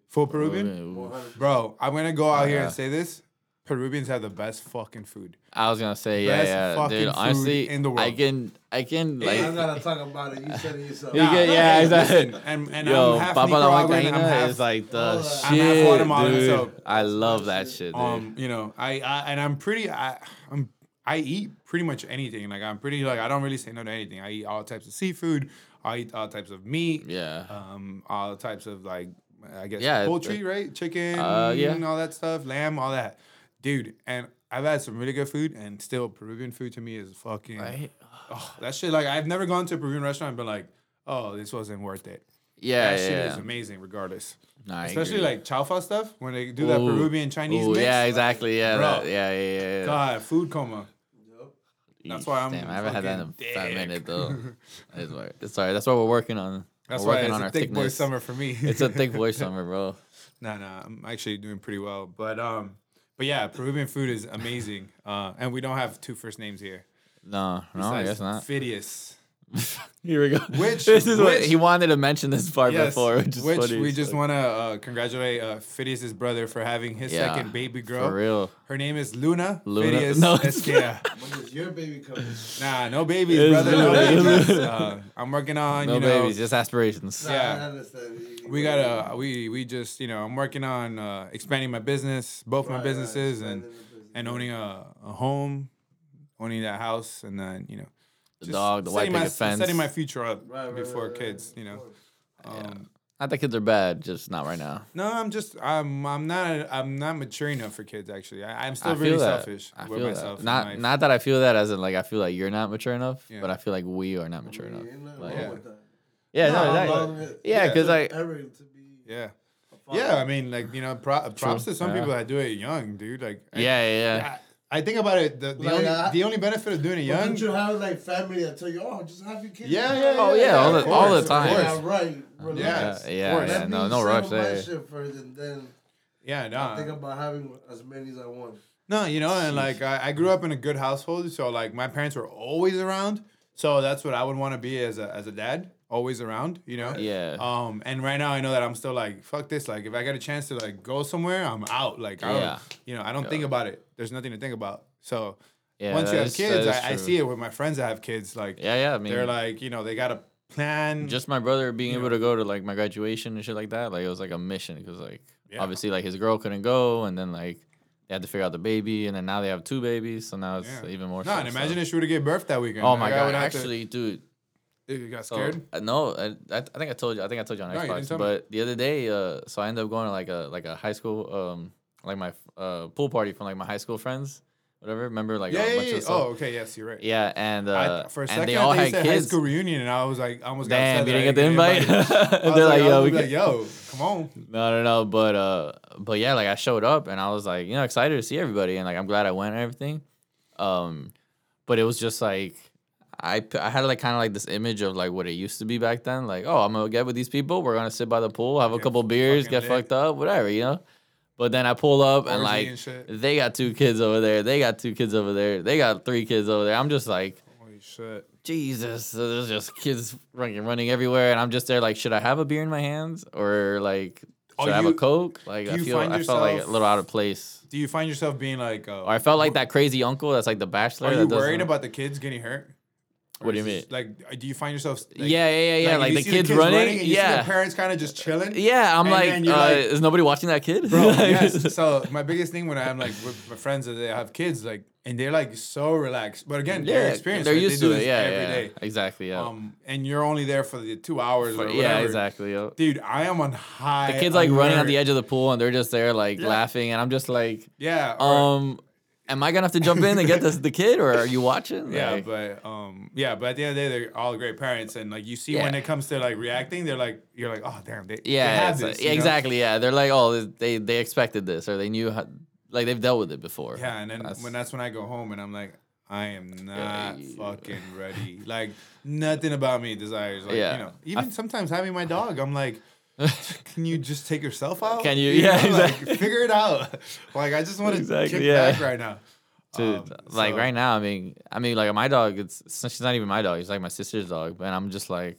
Full Peruvian? Ooh. 100%. Bro, I'm gonna go out here yeah. and say this. Peruvians have the best fucking food. I was gonna say, yeah, Best yeah, fucking dude. food Honestly, in the world. I can, I can, I like, am gonna talk about it. You said it yourself. You get- yeah, hey, exactly. And, and yo, I'm half Papa La Nicaraguan. I'm Huancaína half, is like the I'm half shit, Guatemalan, dude. so- I love that shit, dude. um, you know, I, I and I'm pretty. I, I'm I eat pretty much anything. Like I'm pretty like I don't really say no to anything. I eat all types of seafood. I eat all types of meat. yeah. Um, all types of like I guess Yeah, poultry, the- right? Chicken, Uh, yeah. and all that stuff, lamb, all that, dude. And I've had some really good food, and still Peruvian food to me is fucking. Right? Oh, that shit. Like I've never gone to a Peruvian restaurant and been like, oh, this wasn't worth it. Yeah, that yeah, shit yeah. is amazing regardless. Especially agree. like chaufa stuff when they do that Ooh, Peruvian Chinese ooh, mix. Yeah, exactly. Yeah, that- yeah, yeah, yeah. yeah. God, food coma. That's why I'm Damn, I haven't had that in a fat dick. minute though. That's why. Sorry, that's what we're working on. That's we're why it's a thick boy thickness. summer for me. It's a thick boy summer, bro. Nah, nah, I'm actually doing pretty well. But um, but yeah, Peruvian food is amazing. Uh, and we don't have two first names here. No, no, I guess not. Phidias. Here we go. Which- this is what he wanted to mention this part Yes, before, which is which funny. we It's just want to uh, congratulate uh, Phidias' brother for having his Yeah, second baby girl. for real. Her name is Luna. Luna? Phidias No, it's- Esquia. When is your baby coming? Nah, no babies, It's brother. No Luna. babies. Uh, I'm working on, No you know, babies, just aspirations. Nah, Yeah. I understand. You- we gotta, we we just, you know, I'm working on uh, expanding my business, both my Right, right, businesses, and business. and owning a, a home, owning that house, and then you know, The just dog, the white setting my, fence. setting my future up Right, right, before right, right, kids, of you know. course. Um, Not that kids are bad, just not right now. No, I'm just I'm I'm not I'm not mature enough for kids. Actually, I, I'm still I really that. selfish I with feel myself. that. in Not life. not that I feel that as in like I feel like you're not mature enough, Yeah. but I feel like we are not I mature mean, enough. ain't Like, yeah. yeah, How no, that, long it- yeah, it 'cause took I- to be yeah, yeah. I mean, like you know, pro- props to some yeah. people that do it young, dude. Like, I- yeah, yeah, yeah. I, I think about it. The, the Like, only I- the only benefit of doing it But young. don't you have like family that tell you, oh, just have your kids? Yeah, now." yeah, Oh, yeah, all the- of all the time. Yeah, right. Yeah, Relax. yeah, yeah, course. yeah, Let no, me no rush my there. shit first, and then Yeah, I no, think about having as many as I want. no, you know, and like I, I grew up in a good household, so like my parents were always around. So that's what I would want to be as a as a dad, always around. You know. Yeah. Um, and right now I know that I'm still like, fuck this. Like, if I get a chance to like go somewhere, I'm out. Like, I don't, Yeah. you know, I don't think about it. There's nothing to think about. So Yeah, once you have is- kids, I, I see it with my friends that have kids. Like, Yeah, yeah. I mean, they're like, you know, they got a plan. just my brother being able know. to go to like my graduation and shit like that. Like it was like a mission because like Yeah. obviously like his girl couldn't go, and then like they had to figure out the baby, and then now they have two babies, so now it's Yeah. even more. no, so, and so- imagine if she were to give birth that weekend. Oh my god! would have to- Actually, dude. You got scared. uh, no, I, I, think I told you. I think I told you on No, you Xbox. me. but the other day, uh, so I ended up going to like a like a high school, um, like my uh pool party from like my high school friends, whatever. Remember like yeah, a yeah, bunch yeah. Oh, okay. Yes, you're right. Yeah, and uh, I, for a and second, they all you had said high school reunion, and I was like, I almost got Damn, you didn't get the invite. invited. I was They're like, like, yo, we like, yo, come on. No, no, no. But uh, but yeah, like I showed up and I was like, you know, excited to see everybody, and like I'm glad I went and everything. Um, but it was just like I I had like kind of like this image of like what it used to be back then. Like, oh, I'm gonna get with these people. We're gonna sit by the pool, have a Get couple beers, get lit. fucked up, whatever, you know. But then I pull up and like and they got two kids over there, they got two kids over there, they got three kids over there. I'm just like, Holy shit. Jesus, so there's just kids running, running everywhere, and I'm just there like, should I have a beer in my hands or like should Oh, I have a coke? Like I feel I felt like a little out of place. Do you find yourself being like, uh, Or I felt like that crazy uncle that's like the bachelor. Are you worried about the kids getting hurt? What do you mean? Like, uh, do you find yourself? Like, yeah, yeah, yeah, yeah. Like, you the kids, running. and you see yeah, the parents kind of just chilling. yeah. I'm like, uh, like- is nobody watching that kid? Bro, yes. So my biggest thing when I'm like with my friends that they have kids, like, and they're like so relaxed. But again, they're experienced. They're right? used they do to it. this Yeah, every yeah, day. exactly. Yeah, Um, and you're only there for the two hours or For- whatever. yeah, exactly. Yo. Dude, I am on high. The kids like running at the edge of the pool and they're just there like Yeah. laughing, and I'm just like, Yeah. or- um, am I gonna have to jump in and get this the kid, or are you watching? Yeah, but um, yeah, but at the end of the day, they're all great parents, and like you see when it comes to like reacting, they're like, you're like, oh damn, they, they yeah, have this, like- know? exactly. Yeah, they're like, oh, they they expected this, or they knew how, like they've dealt with it before. Yeah, and then That's- when that's when I go home and I'm like, I am not you- fucking ready. Like nothing about me desires. Like Yeah. you know, even sometimes having my dog, I'm like. Can you just take yourself out? Can you- yeah, know, like, figure it out. Like I just want to Exactly, kick yeah. back right now. Dude, Um, like so- right now, I mean, I mean, like my dog, it's she's not even my dog. It's like my sister's dog, and I'm just like,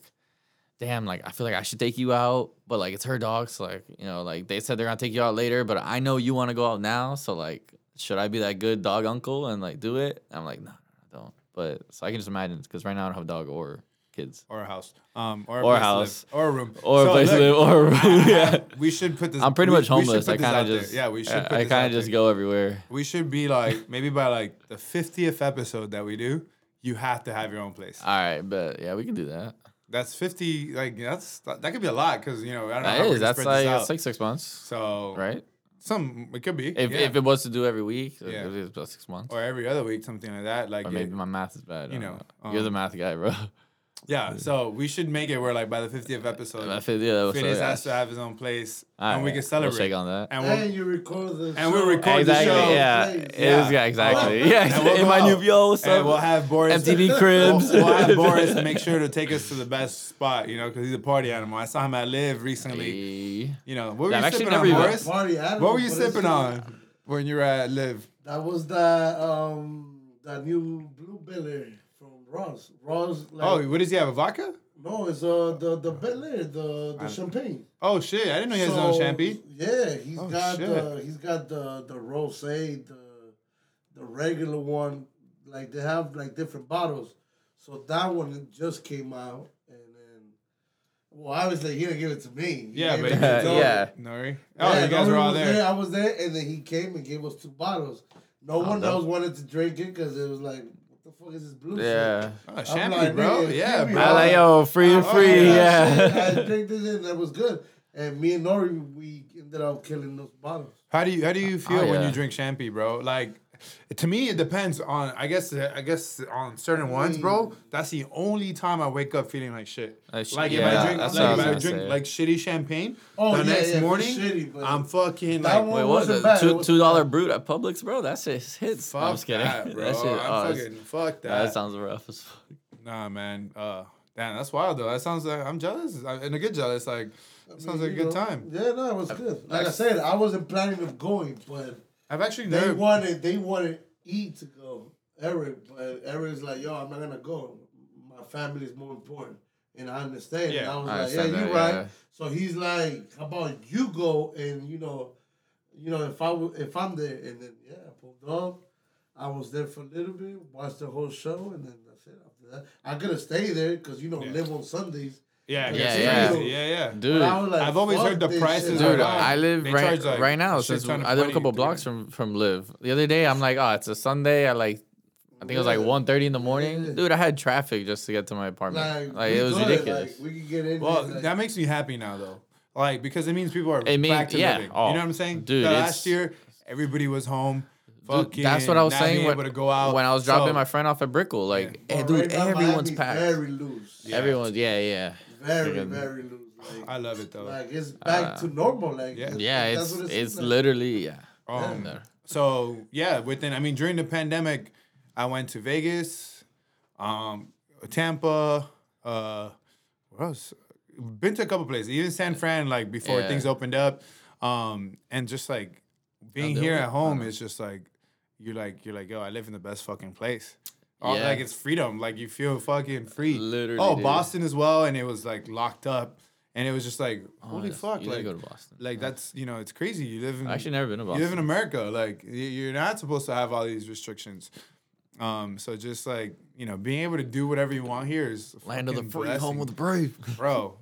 damn, like I feel like I should take you out, but like it's her dog, so like you know, like they said they're gonna take you out later, but I know you want to go out now, so like, should I be that good dog uncle and like do it? I'm like, no, no, no, don't. But so I can just imagine because right now I don't have a dog or kids Or a house. Um, or a, Or a place to live, house. or a room, or a So, place to live or a room. Yeah. We should put this. I'm pretty we- much homeless. I kind of there. just yeah, we should. I, put I kind of just there. go everywhere. We should be like maybe by like the 50th episode that we do, you have to have your own place. All right, but yeah, we can do that. That's 50. Like that's that could be a lot because you know I don't know That is. That's like that's like six months, so right? Some it could be If yeah. if it was to do every week, Yeah. if it's about six months. or every other week, something like that. Like Or it- maybe my math is bad. You don't know, You're the um, math guy, bro. Yeah, so we should make it where like by the 50th episode, I feel, yeah, so, Phidias yeah. has to have his own place, All and we right, can we'll celebrate. shake on that. And we'll, And you record the And we'll show. record the exactly. show. Yeah. Yeah. was- yeah. Exactly. Oh. Yeah. We'll in my new yo, what's and up? we'll have Boris. MTV cribs. We'll, we'll have Boris make sure to take us to the best spot, you know, because he's a party animal. I saw him at LIV recently. Hey. You know, what were I've you actually sipping on, Boris? Party animal, What were you but sipping on when you were at LIV? That was the um the new blue Belaire from Ross. Ross. Like, Oh, what does he have? A vodka? no, it's uh the the Belaire, the the champagne. Oh shit! I didn't know he has his own champagne. Yeah, he's Oh, got shit. the he's got the the rose, the the regular one. Like they have like different bottles. So that one just came out, and then well, obviously he didn't give it to me. He Yeah, but it he to Uh, yeah. Nori. Oh, Yeah, you guys Nori were all was there. I was there, and then he came and gave us two bottles. No one dope. else wanted to drink it because it was like, what the fuck is this blue? shit? Yeah. Oh, champagne, like, bro. Yeah, give me bro. I like yo free and Oh, free. yeah, shit. Yeah. I drank this and that was good. And me and Nori, we ended up killing those bottles. How do you how do you feel Oh, when you drink champagne, bro? Like, to me, it depends on. I guess I guess on certain ones, bro. That's the only time I wake up feeling like shit. Uh, sh- Like if I drink, like what I if I drink say. like shitty champagne, Oh, the yeah, next yeah, morning shitty, I'm fucking that like, one- Wait, what? wasn't bad, it Two two dollar bad. brut at Publix, bro. That shit hits. fuck No, I'm just kidding. that, bro. That shit. I'm oh, fucking fuck that. that sounds rough as fuck. Nah, man. Uh, damn, that's wild though. That sounds like I'm jealous, I- and a good jealous. Like, that sounds like a good know, time. Yeah, no, it was good. Like I said, I wasn't planning of going, but I've actually they wanted they wanted E to go. Eric, uh, but Eric's like, yo, I'm not gonna go. My family's more important. And I understand. Yeah, and I was I like, understand yeah, that, you're right. yeah. So he's like, how about you go and you know, you know, if I w- if I'm there and then yeah, I pulled up. I was there for a little bit, watched the whole show, and then that's it. After that, I could have stayed there because you know Yeah. live on Sundays. Yeah, Yeah, yeah, yeah. yeah, yeah. Dude, I was like, I've always heard the prices shit. are Dude. I live They right like, right now since I live a couple blocks from from LIV. The other day, I'm like, oh, it's a Sunday at like, I think it was like Yeah. 1.30 in the morning. Yeah. Dude, I had traffic just to get to my apartment. Like, Like, it was good, ridiculous. Like, we could get in. Well, like, that makes me happy now, though. Like because it means people are It mean- back to yeah. living. Oh, you know what I'm saying? dude, The last year, everybody was home. Dude, that's what I was saying when, to go out. when I was dropping So, my friend off at Brickell. Like, but hey, eh, dude, right everyone's packed. Very loose. Yeah. Everyone's, yeah, yeah. Very, Friggin- very loose. Like, I love it though. like it's back Uh, to normal. Like yeah. Yeah, that's it's what it it's like. literally, yeah. Um, There. So yeah, within I mean during the pandemic, I went to Vegas, um, Tampa, uh, where else? Been to a couple places, even San Fran. Like before Yeah. things opened up, um, and just like being here at home Uh-huh. is just like you're like you're like yo, I live in the best fucking place. Oh, Yeah. Like it's freedom. Like you feel fucking free. Literally, Oh, dude. Boston as well, and it was like locked up, and it was just like holy yes, fuck, you like go to Boston. like that's you know it's crazy. You live in I've actually never been to you live in America. Like you're not supposed to have all these restrictions. Um, so just like you know, being able to do whatever you want here is Land of the free, blessing. home of the brave. bro.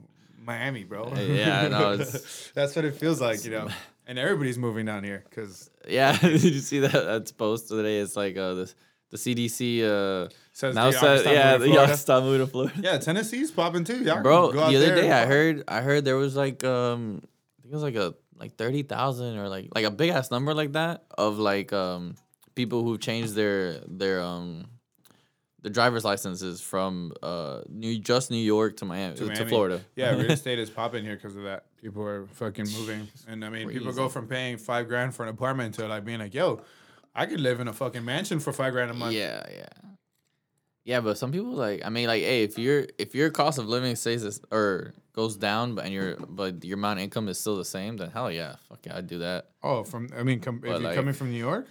Miami, bro. yeah, I know. That's what it feels like, you know. And everybody's moving down here because yeah, did you see that? That's post today. It's like uh, this the CDC uh, says now the said yeah, the y'all stop moving to Florida. yeah, Tennessee's popping too. Y'all Bro, go out the other there day I heard I heard there was like um I think it was like a like thirty thousand or like like a big ass number like that of like um people who've changed their their um the driver's licenses from uh New just New York to Miami to, Miami. Florida. Yeah, real estate is popping here because of that. People are fucking moving, and I mean, people go from paying five grand for an apartment to like being like, "Yo, I could live in a fucking mansion for five grand a month." Yeah, yeah. Yeah, but some people like I mean like hey, if your if your cost of living stays this, or goes down but and your but your amount of income is still the same, then hell yeah, fuck yeah, I'd do that. Oh, from I mean, com- if you're like- coming from New York,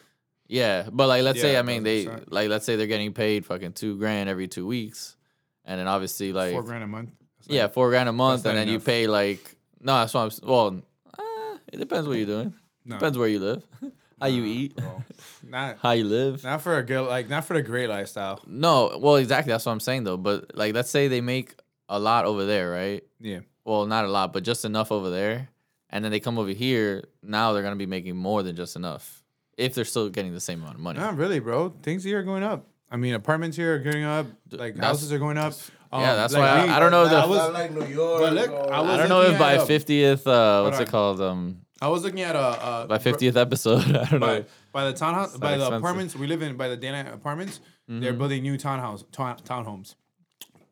Yeah, but like let's say I mean they 100%. like let's say they're getting paid fucking two grand every two weeks, and then obviously like four grand a month. That's yeah four grand a month, and then you pay like no that's what I'm well uh, it depends what you're doing no, depends where you live, how you eat, bro. Not how you live. not for a good like not for the great lifestyle. No, well exactly that's what I'm saying though. But like let's say they make a lot over there, right? Yeah, Well, not a lot, but just enough over there, and then they come over here. Now they're gonna be making more than just enough if they're still getting the same amount of money. not really, bro. Things here are going up. I mean, apartments here are going up. Like that's- houses are going up. Um, yeah, that's like, why I- we- I don't know if Not- the- I was like New York. look, I I don't know if by at fiftieth, uh, what's it called? Um, I was looking at a, a by fiftieth episode, I don't by, know. by the townhouse by not the apartments we live in by the Dana apartments. They're Mhm. building new townhouse town, townhomes.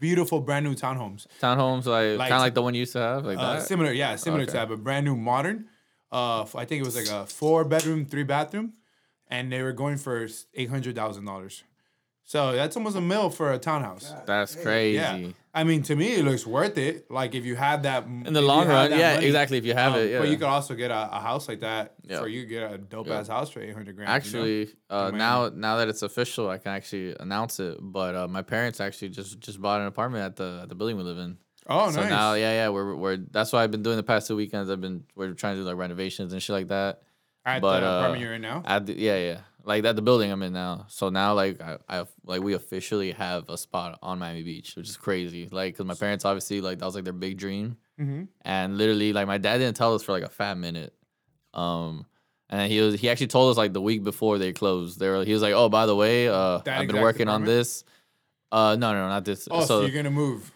beautiful brand new townhomes. Townhomes, like, Like- kind of like the one you used to have, like Uh, that. similar, yeah, similar Okay. to that, but brand new, modern. Uh, I think it was like a four bedroom, three bathroom, and they were going for eight hundred thousand dollars. So that's almost a mil for a townhouse. That's crazy. Yeah, I mean, to me, it looks worth it. Like if you have that In the long run, yeah, exactly. If you have it, yeah. Um, But you could also get a, a house like that. Yeah. For you to get a dope Yeah. ass house for eight hundred grand. you know? Actually, uh, now now that it's official, I can actually announce it. But uh, my parents actually just just bought an apartment at the at the building we live in. oh nice. So nice. now, yeah, yeah, we're we're that's what I've been doing the past two weekends. I've been we're trying to do like renovations and shit like that. At but, the uh, apartment you're in now. At the, yeah, yeah, like at the building I'm in now. So now, like I, I like we officially have a spot on Miami Beach, which is crazy. Like, cause my parents obviously like that was like their big dream, Mm-hmm. and literally like my dad didn't tell us for like a fat minute. Um, and then he was he actually told us like the week before they closed. They were he was like, oh by the way, uh, That I've been working on this. Uh, no, no, not this. Oh, so, so you're gonna move?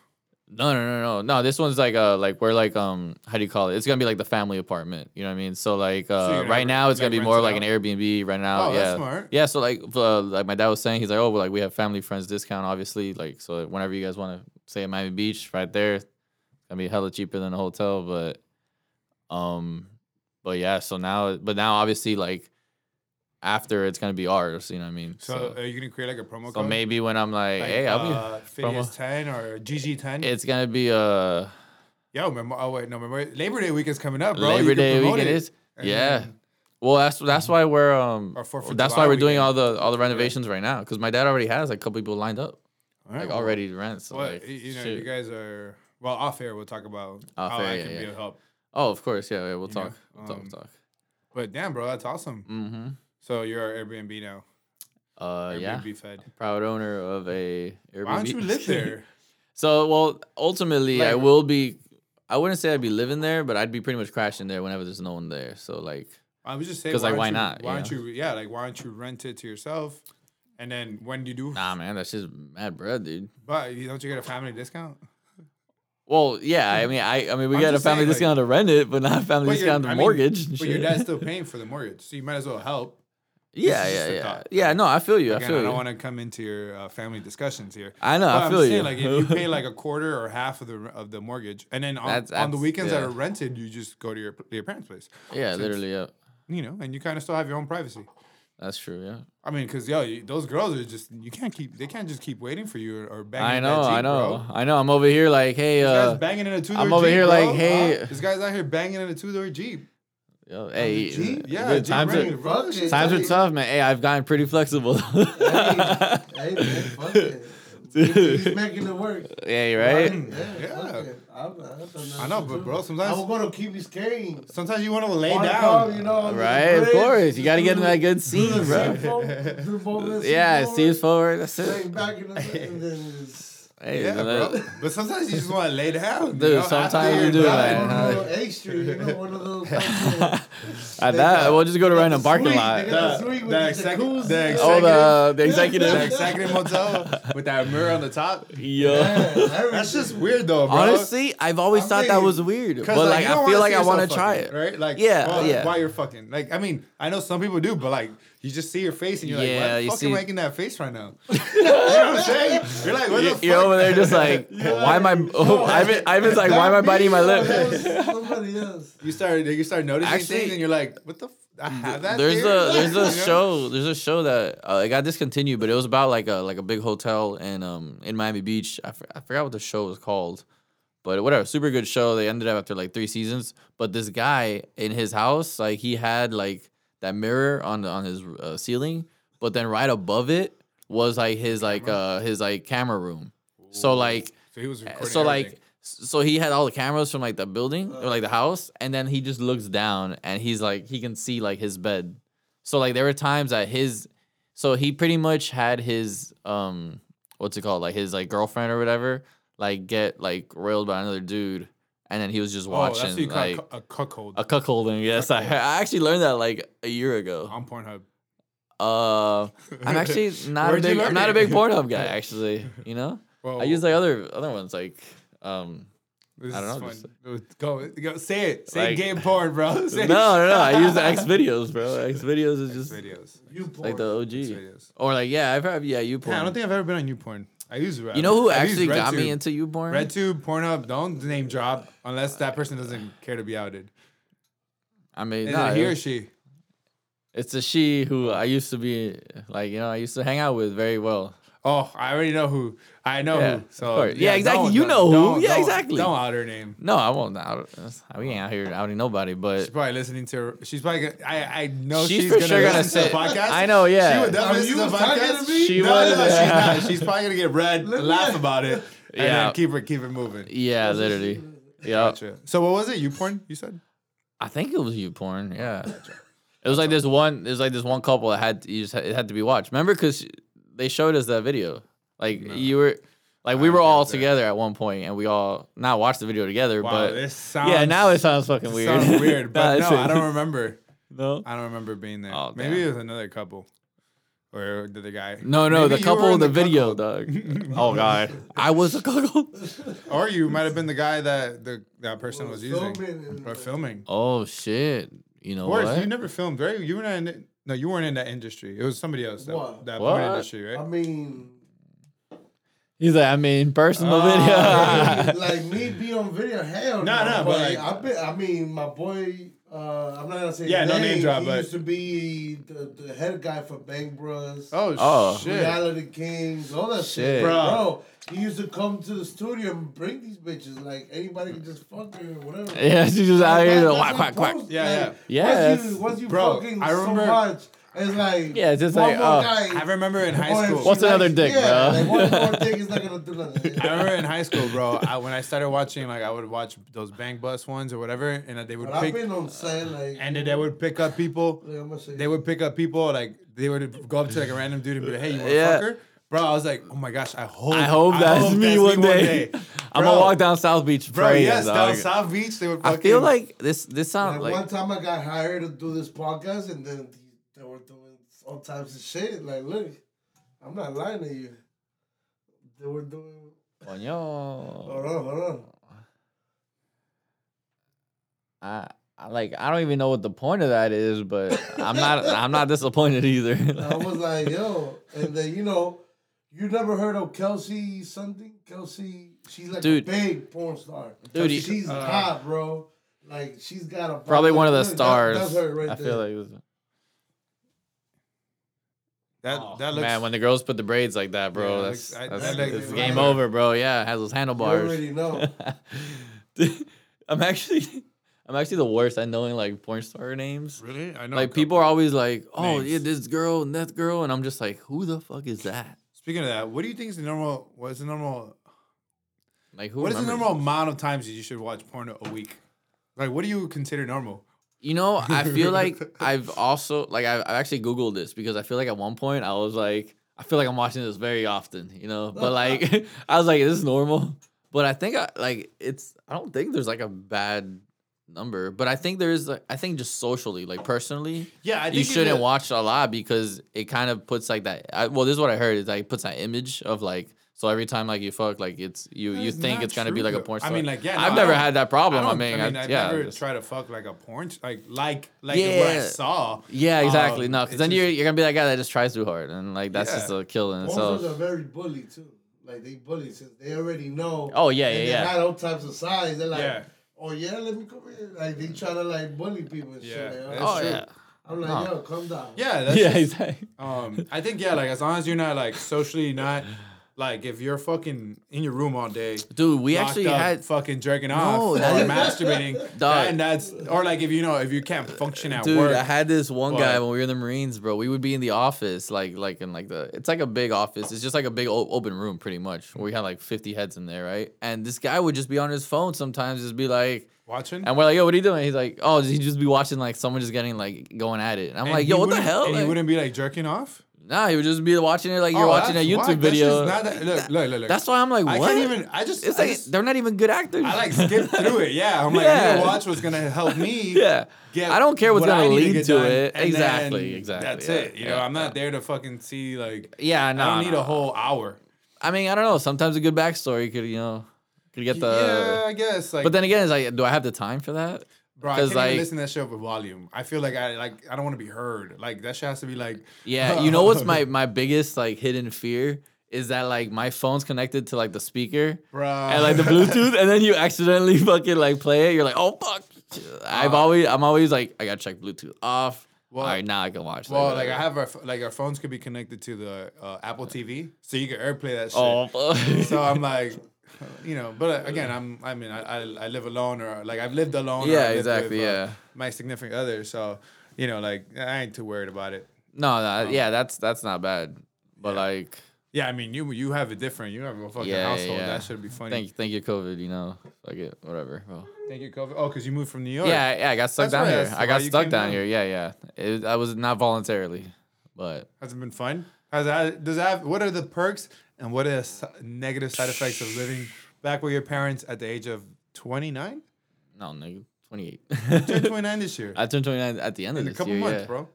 No, no, no, no, no. This one's like uh like we're like um how do you call it? It's gonna be like the family apartment. You know what I mean? So like uh gonna right now it's gonna be more like an? Airbnb right now. Oh, yeah, that's smart. yeah. So like uh, like my dad was saying, he's like, oh, well, like we have family friends discount, obviously. Like so whenever you guys want to stay at Miami Beach, right there, it's gonna be hella cheaper than a hotel. But um, but yeah. So now, but now obviously like after it's gonna be ours. You know what I mean? So, are you gonna create like a promo so code? maybe when I'm like, like, hey, I'll be. uh, Phidias ten or GG ten. It's gonna be a. Yo, remember? Oh wait, no, remember Labor Day weekend's coming up, bro. Labor Day weekend it. is. Yeah. then- Well, that's that's why we're um Or Fourth of that's July why we're doing weekend. all the all the renovations right now because my dad already has like a couple people lined up right, like well, already to rent. So Well, like, you know, shit. you guys are well off air. We'll talk about Off how air, I yeah, can yeah. be of help. oh, of course, yeah, yeah we'll talk, we'll talk, um, we'll talk. But damn, bro, that's awesome. Mm-hmm. So you're our Airbnb now. Uh, yeah, Airbnb fed. proud owner of a Airbnb. Why don't you live there? so, well, ultimately, I will be. I wouldn't say I'd be living there, but I'd be pretty much crashing there whenever there's no one there. So, like, I was just saying, because like, why you- not, Why don't you? Yeah, like why don't you rent it to yourself? And then when do you do, nah, man, that's just mad bread, dude. but you don't you get a family discount? Well, yeah, I mean, I, I mean, we I'm get a family saying, like- discount to rent it, but not a family discount to I mean, mortgage. But your dad's still paying for the mortgage, so you might as well help. Yeah, yeah, yeah, thought. yeah. No, I feel you. I Again, feel I don't want to come into your uh, family discussions here. I know. But I I'm feel saying, you. like, if you pay like a quarter or half of the of the mortgage, and then on, That's- on the that's- weekends that are rented, you just go to your your parents' place. yeah, since- literally. Yeah, You know, and you kind of still have your own privacy. that's true. Yeah. I mean, because yo, you, those girls are just you can't keep they can't just keep waiting for you or, or banging. I know. that I know. Bro. I know. I'm over here like, hey, This uh, guy's banging in a two door. I'm over Jeep, here bro. like, hey- Huh? this guy's out here banging in a two door Jeep. Yo, hey, Jeep? Yeah, dude, Jeep times rental, are bro. Fuck it. times are tough, man. Hey, I've gotten pretty flexible. Hey, man, fuck it. He's making it work. yeah, right. Yeah, Yeah. I'm- I've done that I know, but too. bro, I sometimes was gonna keep his cane. sometimes you want to lay down. call, you know, under the Right, of course. You gotta get in that good do scene, bro. seat forward, do both Yeah, seat Steve's forward, forward. That's it. back in the and then just Hey, Yeah, bro. that- But sometimes you just want to lay down. you Dude, know, sometimes you're do, done. man. one huh? of those A Street, you know, one of those. fucking- At that, got- we'll just go to they got random parking suite, lot. They got the The- suite the the exec- jacuzzi. the Oh, the the The executive. executive motel with that mirror on the top. Yo. Yeah, That's just weird though, bro. Honestly, I've always I'm thought that was weird, but 'Cause, like, you don't I feel like I want to try it. right? Like, Yeah, yeah. While you're fucking, like, I mean, I know some people do, but like, you just see your face and you're like, Yeah, why you fuck see- am I making that face right now? you know what I'm saying? You're like, what the You- fuck? You're over there just like, why am I? Oh, Ivan, Ivan's like, why am I biting my That lip? Somebody else. You start, you start noticing Actually- things, and you're like, what the? F- I have that. There's there? a there's a show there's a show that uh, it got discontinued, but it was about like a like a big hotel in um in Miami Beach. I, f- I forgot what the show was called, but whatever, super good show. They ended up after like three seasons. But this guy in his house, like he had like that mirror on the, on his uh, ceiling, but then right above it was like his like uh his like camera room. So like So he was recording so like so he had all the cameras from like the building or like the house and then he just looks down and he's like he can see like his bed. So like there were times that his so he pretty much had his um what's it called? Like his like girlfriend or whatever like get like railed by another dude and then he was just oh, that's watching what you call like a cuckold a cuckolding yes I, I actually learned that like a year ago on Pornhub. uh i'm actually not a big i'm learn not a big pornhub guy actually you know Well, i use like other other ones like um This I don't know, just- Go, go, say it. Say Like- gay porn, bro. Say no, no, no. I use the X videos, bro. X videos is just videos. You like the porn. OG. videos. Or like, yeah, I've had yeah, you Yeah, I don't think I've ever been on YouPorn. I use Red. You know who I've actually got me RedTube. into you porn? RedTube, Pornhub. Don't name drop unless that person doesn't care to be outed. I mean, nah, he or she? it's a she who I used to be like, you know, I used to hang out with very well. Oh, I already know who. I know Yeah, who. So of course. Yeah, exactly. You know who. don't- Yeah, don't- exactly. Don't out her name. No, I won't. Out, we ain't out here outing nobody, But She's probably listening to. She's probably. Gonna, I I know She's she's, for gonna sure gonna listen to the podcast. I know, yeah. She would definitely Are listen you to the podcast. to? She no, would, no, no, she's yeah. not. She's probably gonna get red, Let laugh about it, and Yeah. then keep it keep it moving. yeah, literally. Yeah, Gotcha. So what was it? You porn? You said? I think it was you porn. Yeah, it was like this one. It was like this one couple that had you just had, it had to be watched. Remember, because they showed us that video. Like you were, like we I were all that. together at one point, and we all not watched the video together. Wow, but this sounds. yeah, now it sounds fucking weird. Sounds weird, but no, I don't remember. No, I don't remember being there. Oh, Maybe damn. it was another couple, or the, the guy. no, no. Maybe the couple in the, cuckold. video, dog. oh god, I was a cuckold. or you might have been the guy that the that person was using filming and- or filming. Oh shit! You know Or what? you never filmed, right? You were not in. No, you weren't in that industry. It was somebody else. That, What? that What? industry, right? I mean, He's like, I mean, personal Ah, video. like me be on video, hell No, no, but like- I bet. I mean, my boy. Uh, I'm not gonna say Yeah, his no name drop, He but- used to be the, the head guy for Bang Bros. Oh, Oh. shit! Reality Kings, all that shit, Shit. Bro. bro. He used to come to the studio and bring these bitches. Like anybody can just fuck her or whatever. yeah, she's just out Like, here, quack, quack, quack. Yeah, Like, yeah. Once you, once you Bro, fucking I remember- so much, it's like Yeah, it's just like, oh, guy, I remember in high school. What's another likes- dick, yeah, bro? Like one more dick is not gonna do nothing. I remember in high school, bro. I, when I started watching, like, I would watch those Bang Bus ones or whatever, and they would But I've pick, been on set like, and they would pick up people. Like, I'm gonna say- They would pick up people, like they would go up to like a random dude and be like, "Hey, you want to Yeah. fuck her?" Bro, I was like, "Oh my gosh, I hope, I hope that's me one day. I'm gonna walk down South Beach Bro, praying, yes, dog. down South Beach, they would. I feel like this. This sounds Like, like one time I got hired to do this podcast, and then they were doing all types of shit. Like, look, I'm not lying to you. They were doing. Coño. Hold on, hold on. I, I like. I don't even know what the point of that is, but I'm not. I'm not disappointed either. I was like, yo, and then you know, you never heard of Kelsey something? Kelsey, she's like Dude. a big porn star. Dude, he- she's uh, hot, bro. Like she's got a Probably one of the Look, that- stars. that's her right I there. feel like it was, that. Oh, that looks. man when the girls put the braids like that, bro. Yeah, that's looks- I- that's that looks it's game better. over, bro. Yeah, it has those you handlebars. already know. Dude, I'm actually, I'm actually the worst at knowing like porn star names. really, I know. a Like couple. people are always like, "Oh Names. yeah, this girl and that girl," and I'm just like, "Who the fuck is that?" Speaking of that, what do you think is the normal? What's the normal? Like, who? What is the normal this? amount of times that you should watch porn a week? Like, what do you consider normal? You know, I feel like I've also like I've, I've actually googled this because I feel like at one point I was like, I feel like I'm watching this very often, you know. But like, I was like, is this normal? But I think I like it's. I don't think there's like a bad number, but I think there's like I think just socially, like personally, Yeah, I you shouldn't watch a lot because it kind of puts like that. I, well, this is what I heard is like it puts that image of like. So every time like you fuck, like it's you you think it's gonna be like a though. porn I mean, like, yeah, no, I've I never had that problem. I, don't- mean, I, I yeah, never just- try to fuck like a porn, like like like what I Yeah. saw. Yeah, exactly. Um, no, because then just- you're you're gonna be that guy that just tries too hard, and like that's just a kill in Porn itself. stars are very bully too. Like they bully since they already know. Oh yeah, and yeah, they yeah. had all types of size. They're like, Yeah. Oh yeah, let me come in. Like they try to like bully people and Yeah, shit. Like, that's Oh true. yeah, I'm like, No. yo, calm down. Yeah, that's yeah, just- exactly. um, I think yeah, like as long as you're not like socially not like if you're fucking in your room all day, Dude, we actually up, had fucking jerking No, off or that- masturbating, Dog. and that's or like if you know if you can't function at Dude, work. I had this one guy when we were in the Marines, bro. We would be in the office, like, like in like the. It's like a big office. It's just like a big o- open room, pretty much. Where we had like fifty heads in there, right? And this guy would just be on his phone sometimes, just be like, watching. and we're like, "Yo, what are you doing?" He's like, "Oh, he just be watching like someone just getting like going at it." And I'm And like, "Yo, what the hell?" And Like, he wouldn't be like jerking off. Nah, you would just be watching it like you're Oh, watching a YouTube. That's video. that- look, look, look, look. That's why I'm like, I what? can't even. I just. It's I like just- they're not even good actors. I like skip through it. Yeah, I'm like, Yeah. I'm gonna watch what's gonna help me. yeah. Get I don't care what's what gonna lead get to it. Exactly, exactly, That's yeah, it. You know, I'm not yeah. there to fucking see like. Yeah, no. I don't need no. a whole hour. I mean, I don't know. Sometimes a good backstory could, you know, could get the. yeah, I guess. Like, But then again, it's like, do I have the time for that? Bro, I can't 'cause, even like- listen to that shit with volume. I feel like I like I don't want to be heard. Like that shit has to be like. Yeah, you know what's my my biggest like hidden fear is that like my phone's connected to like the speaker Bro. and like the Bluetooth, and then you accidentally fucking like play it. You're like, oh fuck. I've always, I'm always like, I gotta check Bluetooth off. Well- All right, now I can watch. Well, like I have our like our phones could be connected to the uh, Apple TV, so you can AirPlay that shit. Oh. So I'm like, you know, but uh, again, I'm I mean I, I, I live alone or like I've lived alone. Yeah, exactly, with, uh, yeah. my significant other. So you know, like I ain't too worried about it. no, no, yeah, that's that's not bad. But like, Yeah, I mean you you have it different. You have a fucking Yeah, household. yeah. That should be funny. thank thank you, COVID. You know, like it, whatever. Well, Thank you, COVID. Oh, because you moved from New York. yeah, yeah, I got stuck That's down here. I got stuck down down. here. Yeah, yeah. It, I was not voluntarily, but Has it been fun? Has that, does that have, what are the perks and what are the negative side effects of living back with your parents at the age of 29? no, nigga, 28. Turned 29 this year. I turned 29 at the end In of a this couple year. months, yeah. bro.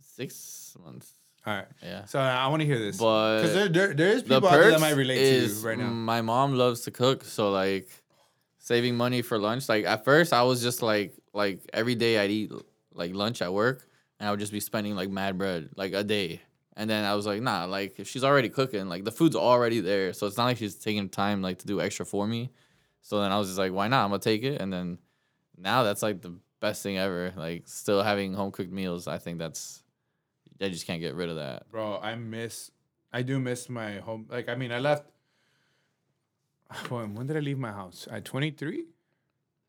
Six months. All right. Yeah. So I want to hear this. But Because there, there, there is the people out there that might relate is to you right now. my mom loves to cook, so like saving money for lunch. Like at first, I was just like like every day I'd eat like lunch at work, and I would just be spending like mad bread like a day. And then I was like, nah, like if she's already cooking, like the food's already there, so it's not like she's taking time like to do extra for me. So then I was just like, why not? I'm gonna take it, and then now that's like the best thing ever. Like still having home cooked meals, I think that's I just can't get rid of that. Bro, I miss, I do miss my home. Like, I mean, I left, when, did I leave my house? At 23?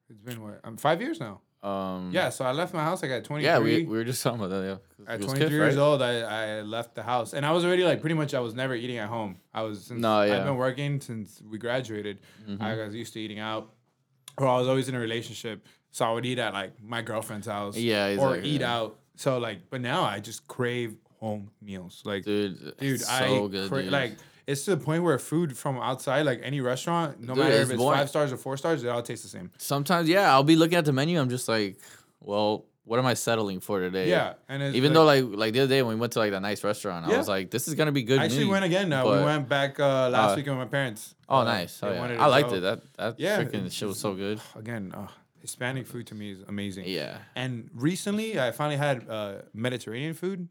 It's been what? I'm five years now. Um, Yeah, so I left my house like at 23. Yeah, we, we were just talking about that. Yeah, At 23 Kif, years right? old, I, I left the house, and I was already like pretty much I was never eating at home. I was since No, yeah. I've been working since we graduated. Mm-hmm. I was used to eating out, or I was always in a relationship, so I would eat at like my girlfriend's house, Yeah, or eat yeah. out. So like, but now I just crave home meals, like dude. dude, I so good, cra- dude. like. It's to the point where food from outside, like any restaurant, no Dude, matter if it's boring. five stars or four stars, it all tastes the same. sometimes, yeah, I'll be looking at the menu. I'm just like, well, what am I settling for today? Yeah, and it's Even like- though like like the other day when we went to like that nice restaurant, I was like, this is gonna be good. I actually meat, went again. Uh, we went back uh, last uh, weekend with my parents. Oh, Uh, nice. Oh, yeah. I liked go. it. That that Yeah, freaking shit was so good. again, uh, Hispanic food to me is amazing. Yeah. And recently, I finally had uh, Mediterranean food.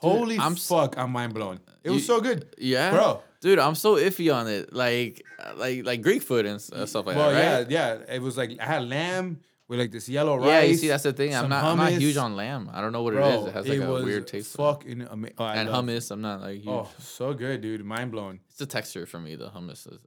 Holy I'm fuck, I'm mind blown. It was You- so good. Yeah, Bro. Dude, I'm so iffy on it. Like, like, like Greek food and uh, stuff like well, that, right? yeah, yeah. It was like I had lamb with like this yellow rice. Yeah, you see, that's the thing. I'm not, I'm not huge on lamb. I don't know what Bro, it is. It has like a was weird taste. Fucking amazing. Oh, and hummus, I'm not like huge. Oh, so good, dude. Mind blown. It's the texture for me. The hummus is.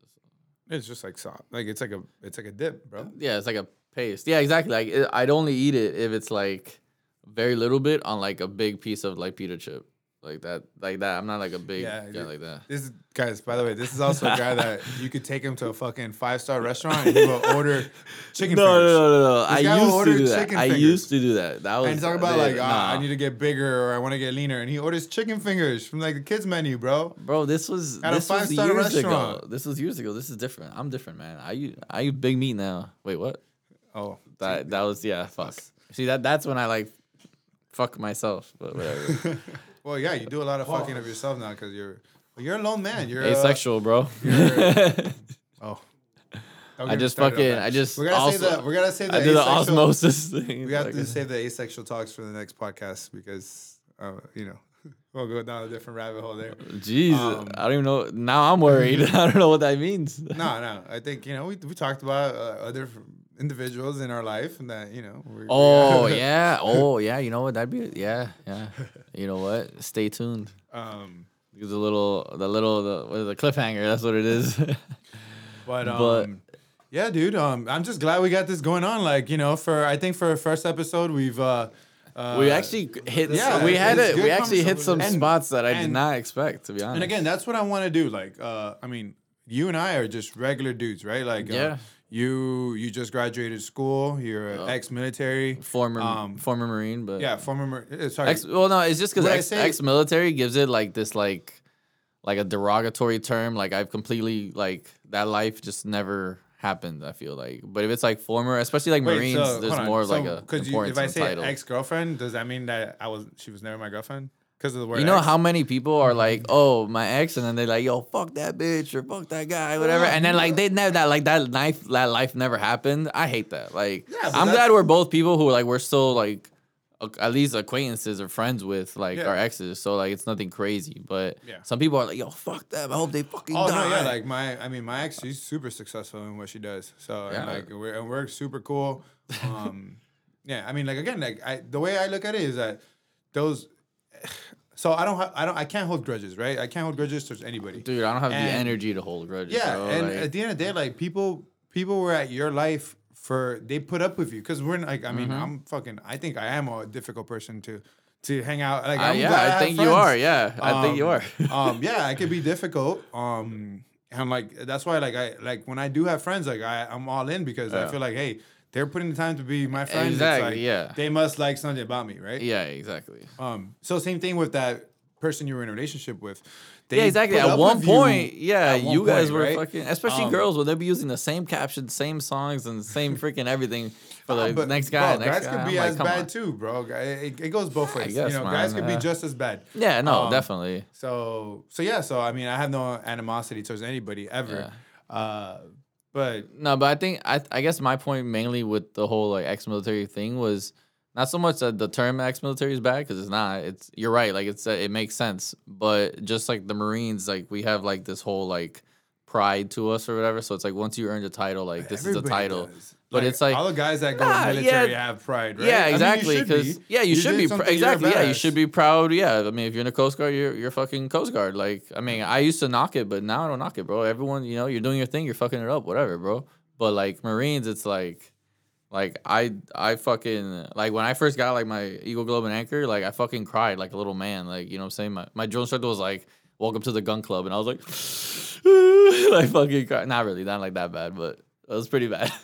It's just like soft. Like it's like a it's like a dip, bro. Yeah, it's like a paste. Yeah, exactly. Like it, I'd only eat it if it's like very little bit on like a big piece of like pita chip, like that, like that. I'm not like a big Yeah, guy like that. This is guys. By the way, this is also a guy that you could take him to a fucking five star restaurant and he will order chicken No, fingers. no, no, no, no. I used to do that. I fingers. used to do that. That was And talk about like, ah, nah. I need to get bigger or I want to get leaner, and he orders chicken fingers from like the kids menu, bro. Bro, this was At a this five-star years ago. restaurant. This was years ago. This is different. I'm different, man. I I eat big meat now. Wait, what? Oh, That that was yeah. Fuck. See that that's when I like fuck myself. But whatever. well, yeah, you do a lot of fucking of yourself now because you're you're a lone man. You're uh, Asexual, bro. oh, I just fucking I just We're gonna also, say that. We're gonna say the I did the asexual- osmosis thing. We have Like, to save the asexual talks for the next podcast because uh, you know we'll go down a different rabbit hole there. Jeez, Um, I don't even know. Now I'm worried. I don't know what that means. No, no. I think you know we we talked about uh, other individuals in our life and that you know. We're, Oh yeah. Oh yeah. You know what? That'd be yeah yeah. You know what? Stay tuned. Um, The little the little the, what is the cliffhanger. That's what it is. but um, But- yeah, dude. Um, I'm just glad we got this going on. Like you know, for I think for our first episode, we've uh, uh we actually hit. yeah, we had it. We actually hit some. And- spots that I did not expect. To be honest. And again, that's what I want to do. Like, uh, I mean, you and I are just regular dudes, right? Like, uh, Yeah. You you just graduated school. You're Yeah. ex-military. former um, former marine, but Yeah, former. mar- uh, Sorry. Ex, well, no, it's just because ex, say- ex-military gives it like this like like a derogatory term. Like I've completely like that life just never happened. I feel like, but if it's like former, especially like Wait, Marines, so, there's more So, like a 'cause you, importance if I say title. ex-girlfriend, does that mean that I was she was never my girlfriend? Because of the word. you know ex? how many people are like, oh, my ex, and then they're like, yo, fuck that bitch or fuck that guy, whatever, and then like they never that like that life that life never happened. I hate that. Like, Yeah, I'm glad we're both people who like we're still like at least acquaintances or friends with like Yeah. our exes. So like it's nothing crazy. But Yeah. some people are like, yo, fuck them. I hope they fucking Oh die. no, yeah, like my, I mean, my ex, she's super successful in what she does. So and Yeah. like we're and we're super cool. Um, yeah, I mean, like again, like I, the way I look at it is that those. So I don't, ha- I don't, I can't hold grudges, right? I can't hold grudges towards anybody. Dude, I don't have And- the energy to hold grudges. Yeah, bro. and like- at the end of the day, like people, people were at your life for they put up with you because we're like, I mean, Mm-hmm. I'm fucking. I think I am a difficult person to to hang out. Like, Uh, yeah, I have think you are. Yeah, I think you are. Um, um, yeah, I could be difficult. Um, and like that's why, like I like when I do have friends, like I I'm all in because I feel like, hey, they're putting the time to be my friends. It's Exactly, like, yeah. They must like something about me, right? yeah, exactly. Um. So same thing with that person you were in a relationship with. They yeah, exactly. At one with you point, yeah, at one you guys point, were right? fucking, especially Um, girls, when they'll be using the same captions, same songs, and same freaking everything for the Uh, but, next guy. bro, next guys guy. could be I'm as come bad on. too, bro. It, it goes both ways. guess, you know, guys man, could be just as bad. Yeah, no, Um, definitely. So so yeah, so I mean, I have no animosity towards anybody ever. Uh, but No, but I think I I guess my point mainly with the whole like ex-military thing was not so much that the term ex-military is bad because it's not. It's you're right. Like it's it makes sense, but just like the Marines, like we have like this whole like pride to us or whatever. So it's like once you earn the title, like this is the title. does. But it's like all the guys that go Nah, military yeah. have pride, right? Yeah, I mean, you exactly. should Because be. yeah, you, should be pr- something, you're a exactly. Yeah, you should be proud. Yeah, I mean, if you're in the Coast Guard, you're you're fucking Coast Guard. Like, I mean, I used to knock it, but now I don't knock it, bro. Everyone, you know, you're doing your thing, you're fucking it up, whatever, bro. But like Marines, it's like, like I I fucking like when I first got like my Eagle Globe and Anchor, like I fucking cried like a little man. Like you know what I'm saying. My my drill instructor was like, "Welcome to the gun club," and I was like, like fucking cry. Not really, not like that bad, but it was pretty bad.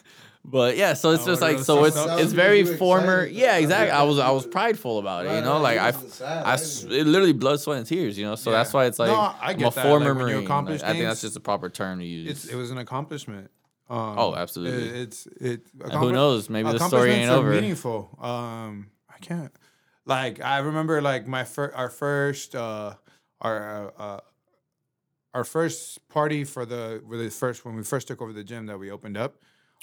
But yeah, so it's Oh, just like so it's it's very former. Yeah, exactly. I was I was prideful about it, you know. Like I, I, I s- didn't- it literally blood, sweat, and tears, you know. So that's why it's like I I'm a former marine. I think that's just a proper term to use. It's, it was an accomplishment. Um, Oh, absolutely. It, it's it. Who knows? Maybe the story ain't over. Meaningful. Um, I can't. Like I remember, like my first, our first, uh, our uh, uh, our first party for the for the first when we first took over the gym that we opened up.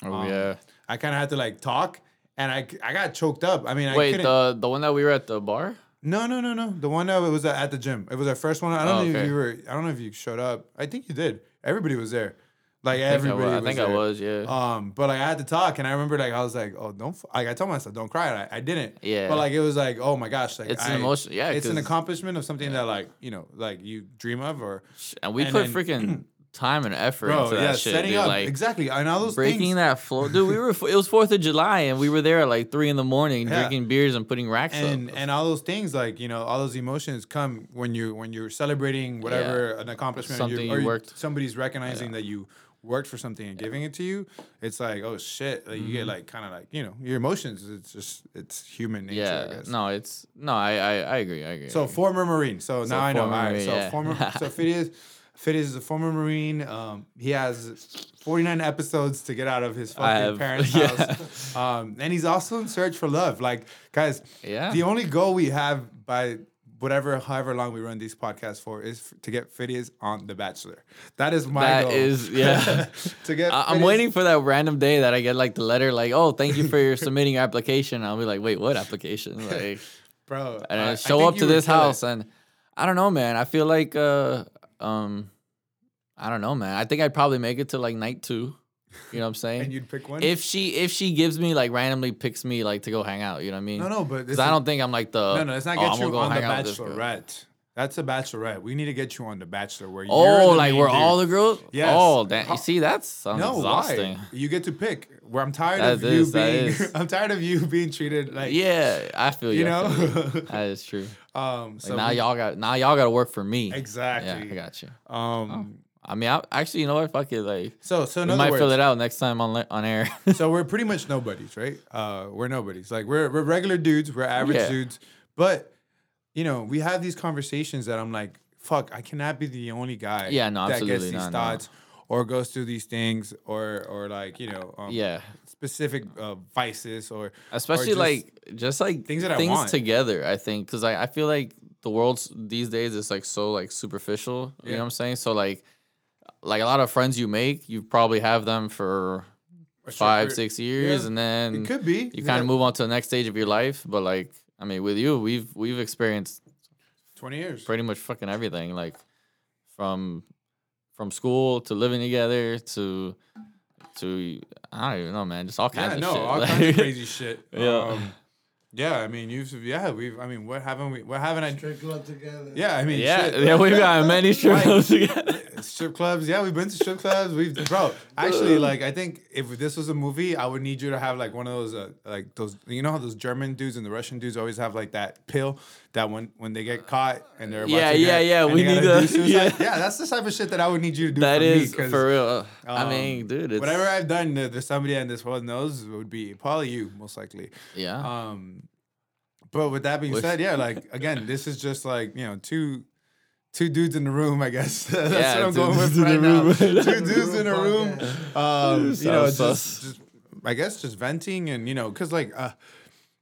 Oh um, yeah. I kind of had to like talk, and I I got choked up. I mean, I Wait, the the one that we were at the bar. No, no, no, no. The one that was at the gym. It was our first one. I don't Oh, know if you were. I don't know if you showed up. I think you did. Everybody was there. Like I I everybody. was. I was think I was. Yeah. Um, but like I had to talk, and I remember like I was like, oh, don't. f-" Like I told myself, don't cry. I, I didn't. Yeah. But like it was like, oh my gosh, like It's an emotion- yeah, It's an accomplishment of something that like you know, like you dream of or. and we and put then- freaking time and effort Bro, into that yeah, shit, setting dude. up Like exactly, and all those things. breaking things. that floor, dude. We were. It was Fourth of July, and we were there at like three in the morning, Yeah. drinking beers and putting racks and up. and all those things like you know all those emotions come when you when you're celebrating whatever an accomplishment Something or you worked- somebody's recognizing that you worked for something and giving it to you it's like oh shit like you Mm-hmm. get like kind of like you know your emotions it's just it's human nature I yeah. guess. No, it's no. I I, I agree. I agree. I so agree. former marine so, now I know right so yeah. former so Phidias Phidias is a former marine um he has 49 episodes to get out of his fucking parents' yeah. house um and he's also in search for love like guys Yeah. the only goal we have by whatever, however long we run these podcasts for, is f- to get Phidias on The Bachelor. That is my That goal. is- yeah. to get. I- I'm waiting for that random day that I get like the letter, like, "Oh, thank you for your submitting your application." I'll be like, "Wait, what application?" Like, bro. and I- I I show think up to this kill it. house, and I don't know, man. I feel like, uh, um, I don't know, man. I think I'd probably make it to like night two. You know what I'm saying? and you'd pick one. if she if she gives me like randomly picks me like to go hang out, you know what I mean? no, no, but this Because I don't think I'm like the No, no, let's not "Oh, get gonna you on The hang out with. Bachelorette. That's a Bachelorette. We need to get you on The Bachelor, where you're Oh, the like we're dude. all the girls. Yes. Oh, that you see, that sounds No, exhausting. why? You get to pick. Where I'm tired That of is- you being. I'm tired of you being treated like. Yeah, I feel you. You you. know. that is true. Um. Like now we- y'all got now y'all got to work for me. Exactly. Yeah, I got you. Um. I mean, I, actually, you know what? Fuck it. Like, So so in we might words, fill it out next time on on air. so we're pretty much nobodies, right? Uh, we're nobodies. Like we're we're regular dudes. We're average Yeah. dudes. But you know, we have these conversations that I'm like, fuck, I cannot be the only guy. Yeah, no, that gets these not, no. thoughts or goes through these things or or like you know um, yeah, specific uh, vices or especially just- like just like things that I things want. together. I think because I I feel like the world's these days is like so like superficial. You know what I'm saying? So like like a lot of friends you make, you probably have them for five period- six years, Yeah, and then It could be. you kind of move on to the next stage of your life. But like, I I mean, with you, we've we've experienced Twenty years. pretty much fucking everything, like from from school to living together to to I don't even know, man, just all kinds Yeah, of no, shit. all like- kinds of crazy shit. Yeah. Um, yeah, I mean, you've yeah, we've. I mean, what haven't we? What haven't I? Straight club together. Yeah, I mean, yeah, shit. yeah, we've got many strip Like- clubs together. strip clubs. Yeah, we've been to strip clubs. We've bro. Actually, like I think if this was a movie, I would need you to have like one of those uh, like those. You know how those German dudes and the Russian dudes always have like that pill that when when they get caught and they're about Yeah, to yeah, get- yeah, and we need gotta to- do suicide. yeah. yeah, that's the type of shit that I would need you to do. That for is me, 'cause, for real. I um, mean, dude, it's Whatever I've done, that there's somebody in this world knows would be probably you, most likely. yeah. Um, but with that being Wish- said, yeah, like again, this is just like you know two two dudes in the room. I guess that's Yeah, what I'm going with right now. room. two dudes in a room. Um, you know, Sounds just, just I guess just venting and you know, because like. uh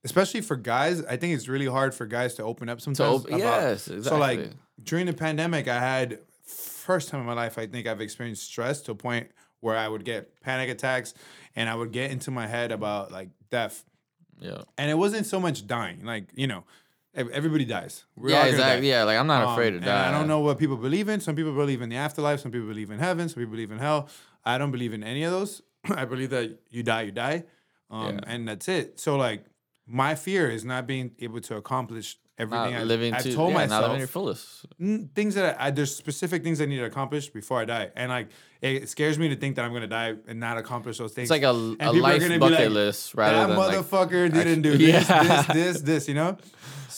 Especially for guys, I think it's really hard for guys to open up sometimes. op- about- yes, So like during the pandemic, I had first time in my life I think I've experienced stress to a point where I would get panic attacks and I would get into my head about like death yeah, and it wasn't so much dying. Like you know, everybody dies. We're yeah, exactly. die. Yeah, like I'm not Um, afraid to die. I don't know what people believe in. Some people believe in the afterlife. Some people believe in heaven. Some people believe in hell. I don't believe in any of those. I believe that you die, you die, um, Yeah. and that's it. So like, my fear is not being able to accomplish everything Not I, living I've to told yeah, not myself living your fullest. things that I, there's specific things I need to accomplish before I die, and like it scares me to think that I'm gonna die and not accomplish those things. It's like a, And a life bucket like, list rather that than like motherfucker didn't do this, Yeah. this, this, this. You know.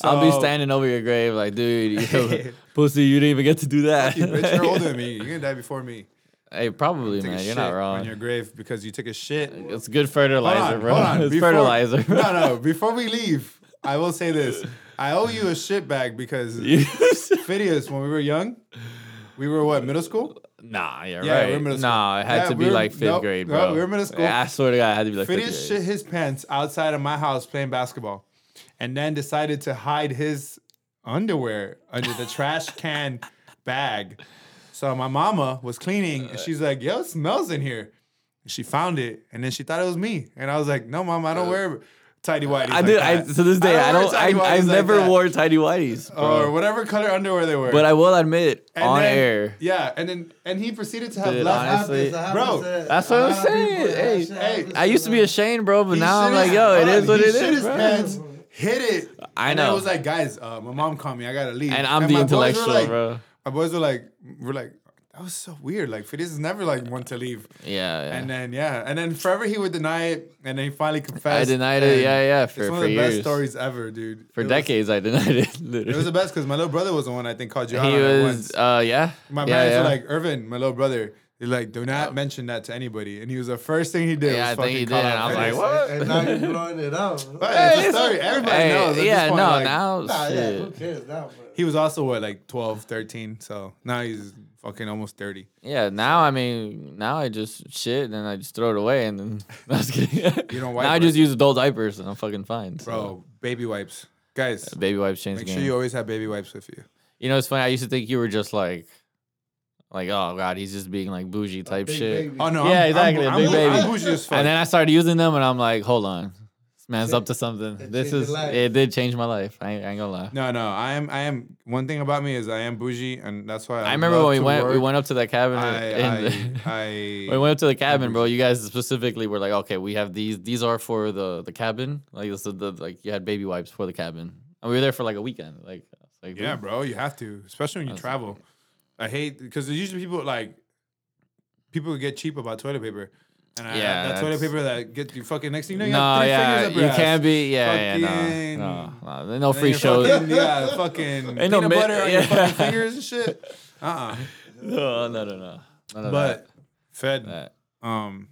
I'll be standing over your grave like, dude, you pussy, you didn't even get to do that. You bitch, you're older than me. You're gonna die before me. Hey, probably, man. You're not on your grave because you took a shit. It's good Hold fertilizer, on, bro. hold on. It's Before- fertilizer. No, no. Before we leave, I will say this. I owe you a shit bag because Phidias, when we were young, we were what middle school. nah, you're Yeah, right. we're middle school. Nah, it had Yeah, to be we were- like fifth nope, grade, no, bro. we were middle school. Yeah, I swear to God, it had to be like fifth shit his pants outside of my house playing basketball, and then decided to hide his underwear under the trash can bag. So my mama was cleaning, and she's like, "Yo, it smells in here." And she found it, and then she thought it was me, and I was like, "No, mom, I don't wear tidy whities." I like did. I, to this day, I don't. I, tidy I whities like never that." wore tidy whities, or whatever color underwear they were. But I will admit, And on then- air, yeah, and then and he proceeded to have Dude, left. honestly- Bro, that's what I'm saying. Hey, hey, I used to be ashamed, bro, but now I'm like, yo, it hold is on, what he it shit is, his bro. pants, hit it. I and then know. it was like, guys, uh, my mom called me. I gotta leave. And I'm the my boys were intellectual, like- bro. My boys were like, we're like, that was so weird. Like, Phidias is never like one to leave. Yeah, yeah. And then yeah, and then forever he would deny it, and then he finally confessed. I denied it. Yeah, yeah. It's For, one for of the years, best stories ever, dude. for It was- decades, I denied it. It was the best because my little brother was the one I think called you out he was, uh, yeah. My yeah, parents yeah. were like, Irvin, my little brother, they're like, do not mention that to anybody. And he was the first thing he did. Yeah, was I think he did, and I was like, what? And now you're blowing it out. But Hey, it's a story. Everybody hey, knows. Yeah, no, like, now, Nah, yeah, who cares now? Bro? He was also what, like 12, 13. So now he's fucking almost 30. Yeah, now I mean, now I just shit and I just throw it away and then I was kidding. You don't wipe Now I just use adult diapers and I'm fucking fine. so. Bro, baby wipes. Guys, baby wipes change make the sure you always have baby wipes with you. You know, it's funny. I used to think you were just like, like, oh god, he's just being like bougie type shit. baby. Oh, no. Yeah, I'm, exactly, I'm, a big I'm, baby. I'm bougie as fuck. And then I started using them, and I'm like, hold on, this man's Cha- up to something. it This is it did change my life. I ain't, I ain't gonna lie. no, no, I am, I am, one thing about me is I am bougie, and that's why I, I remember love when we to went, we went up to that cabin. I, in the- I, I, we went up to the cabin, bro. You guys specifically were like, okay, we have these. These are for the the cabin. Like this is the like you had baby wipes for the cabin, and we were there for like a weekend. Like, like Yeah, bro, you have to, especially when you That's- travel. I hate because there's usually people like people get cheap about toilet paper, and I, Yeah, that toilet paper that get you fucking next thing you know you No, have three yeah, fingers up you ass. can't be. Yeah, Fucking- yeah, no, no, no, no free shows. Fucking, yeah, fucking Ain't peanut no butter on your fucking fingers and shit. Uh uh No, no, no, no. None But Fed, that. um,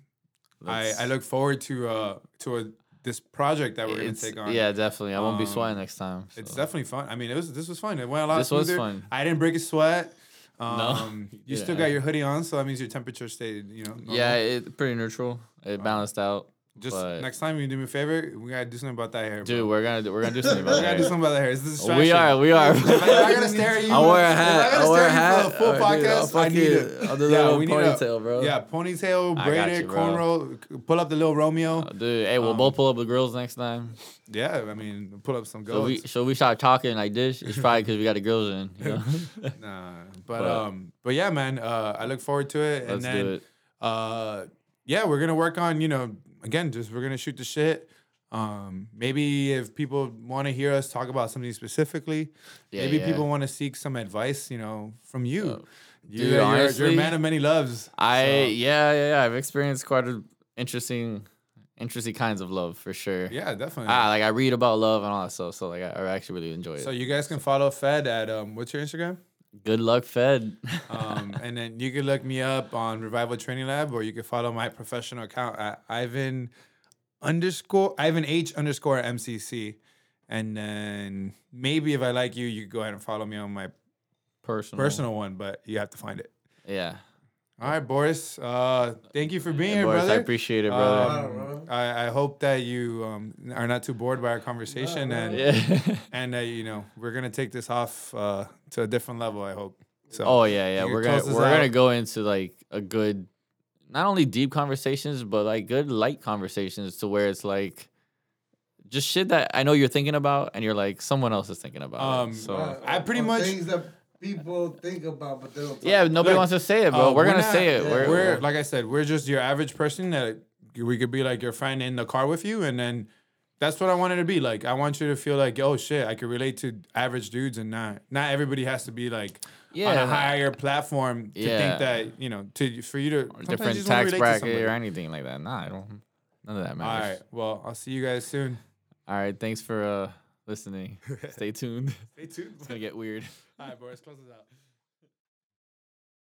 I I look forward to uh to a this project that we're gonna take on. Yeah, definitely. I won't be Um, sweating next time. It's definitely fun. I mean, it was this was fun. It went a lot This was fun. I didn't break a sweat. Um, you Yeah. still got your hoodie on, so that means your temperature stayed. You know, normal. Yeah, it pretty neutral. It balanced out. Just But- next time you do me a favor, we gotta do something about that hair, Dude, bro. we're gonna do, we're gonna do something we about gotta do something about that hair. It's a distraction. We are, we are. If I, gotta stare at you, I'll wear a I hat. I'll wear a hat. full Or, dude, I'll podcast. I need it. I'll do the little ponytail, bro. Yeah, ponytail, braided, cornrow. Pull up the little Romeo. Dude, hey, we'll Um, both pull up the grills next time. Yeah, I mean, pull up some So we, so we start talking like this. It's probably because we got the grills in. You know? Nah, but, But- um, but yeah, man. Uh, I look forward to it, and Let's then do it. uh yeah we're gonna work on you know again just we're gonna shoot the shit um maybe if people want to hear us talk about something specifically Yeah, maybe yeah. people want to seek some advice you know from you Uh, you dude, you're, you're a man of many loves I so- yeah, yeah yeah. I've experienced quite a interesting, interesting kinds of love for sure. yeah definitely Ah, like I read about love and all that stuff, so like I, I actually really enjoy it. so you guys can follow fed at um what's your instagram Good luck, Fed. um and then you can look me up on revival training lab or you can follow my professional account at ivan underscore ivan h underscore mcc and then maybe if i like you you go ahead and follow me on my Personal. personal one, but you have to find it. Yeah. All right, Boris. Uh, thank you for being Hey, here, Boris, brother. I appreciate it, brother. Um. I, I hope that you um, are not too bored by our conversation, No, and yeah. and uh, you know we're gonna take this off uh, to a different level. I hope. So. oh yeah, yeah. We're gonna we're gonna go into like a good, not only deep conversations, but like good light conversations to where it's like. Just shit that I know you're thinking about, and you're like someone else is thinking about. Um, it. So Right, I pretty much- things that people think about, but they don't. Talk yeah, nobody Look, wants to say it, bro. Uh, we're, gonna not- say it. yeah, We're, We're like I said, we're just your average person that we could be like your friend in the car with you, and then that's what I wanted to be. Like I want you to feel like, oh shit, I could relate to average dudes, and not not everybody has to be like on Yeah, a like- higher platform to Yeah. think that you know to for you to sometimes you different just wanna tax bracket or anything like that. Nah, I don't. None of that All matters. right, well I'll see you guys soon. All right. Thanks for uh listening. Stay tuned. Stay tuned. It's gonna get weird. All right, Boris, close this out.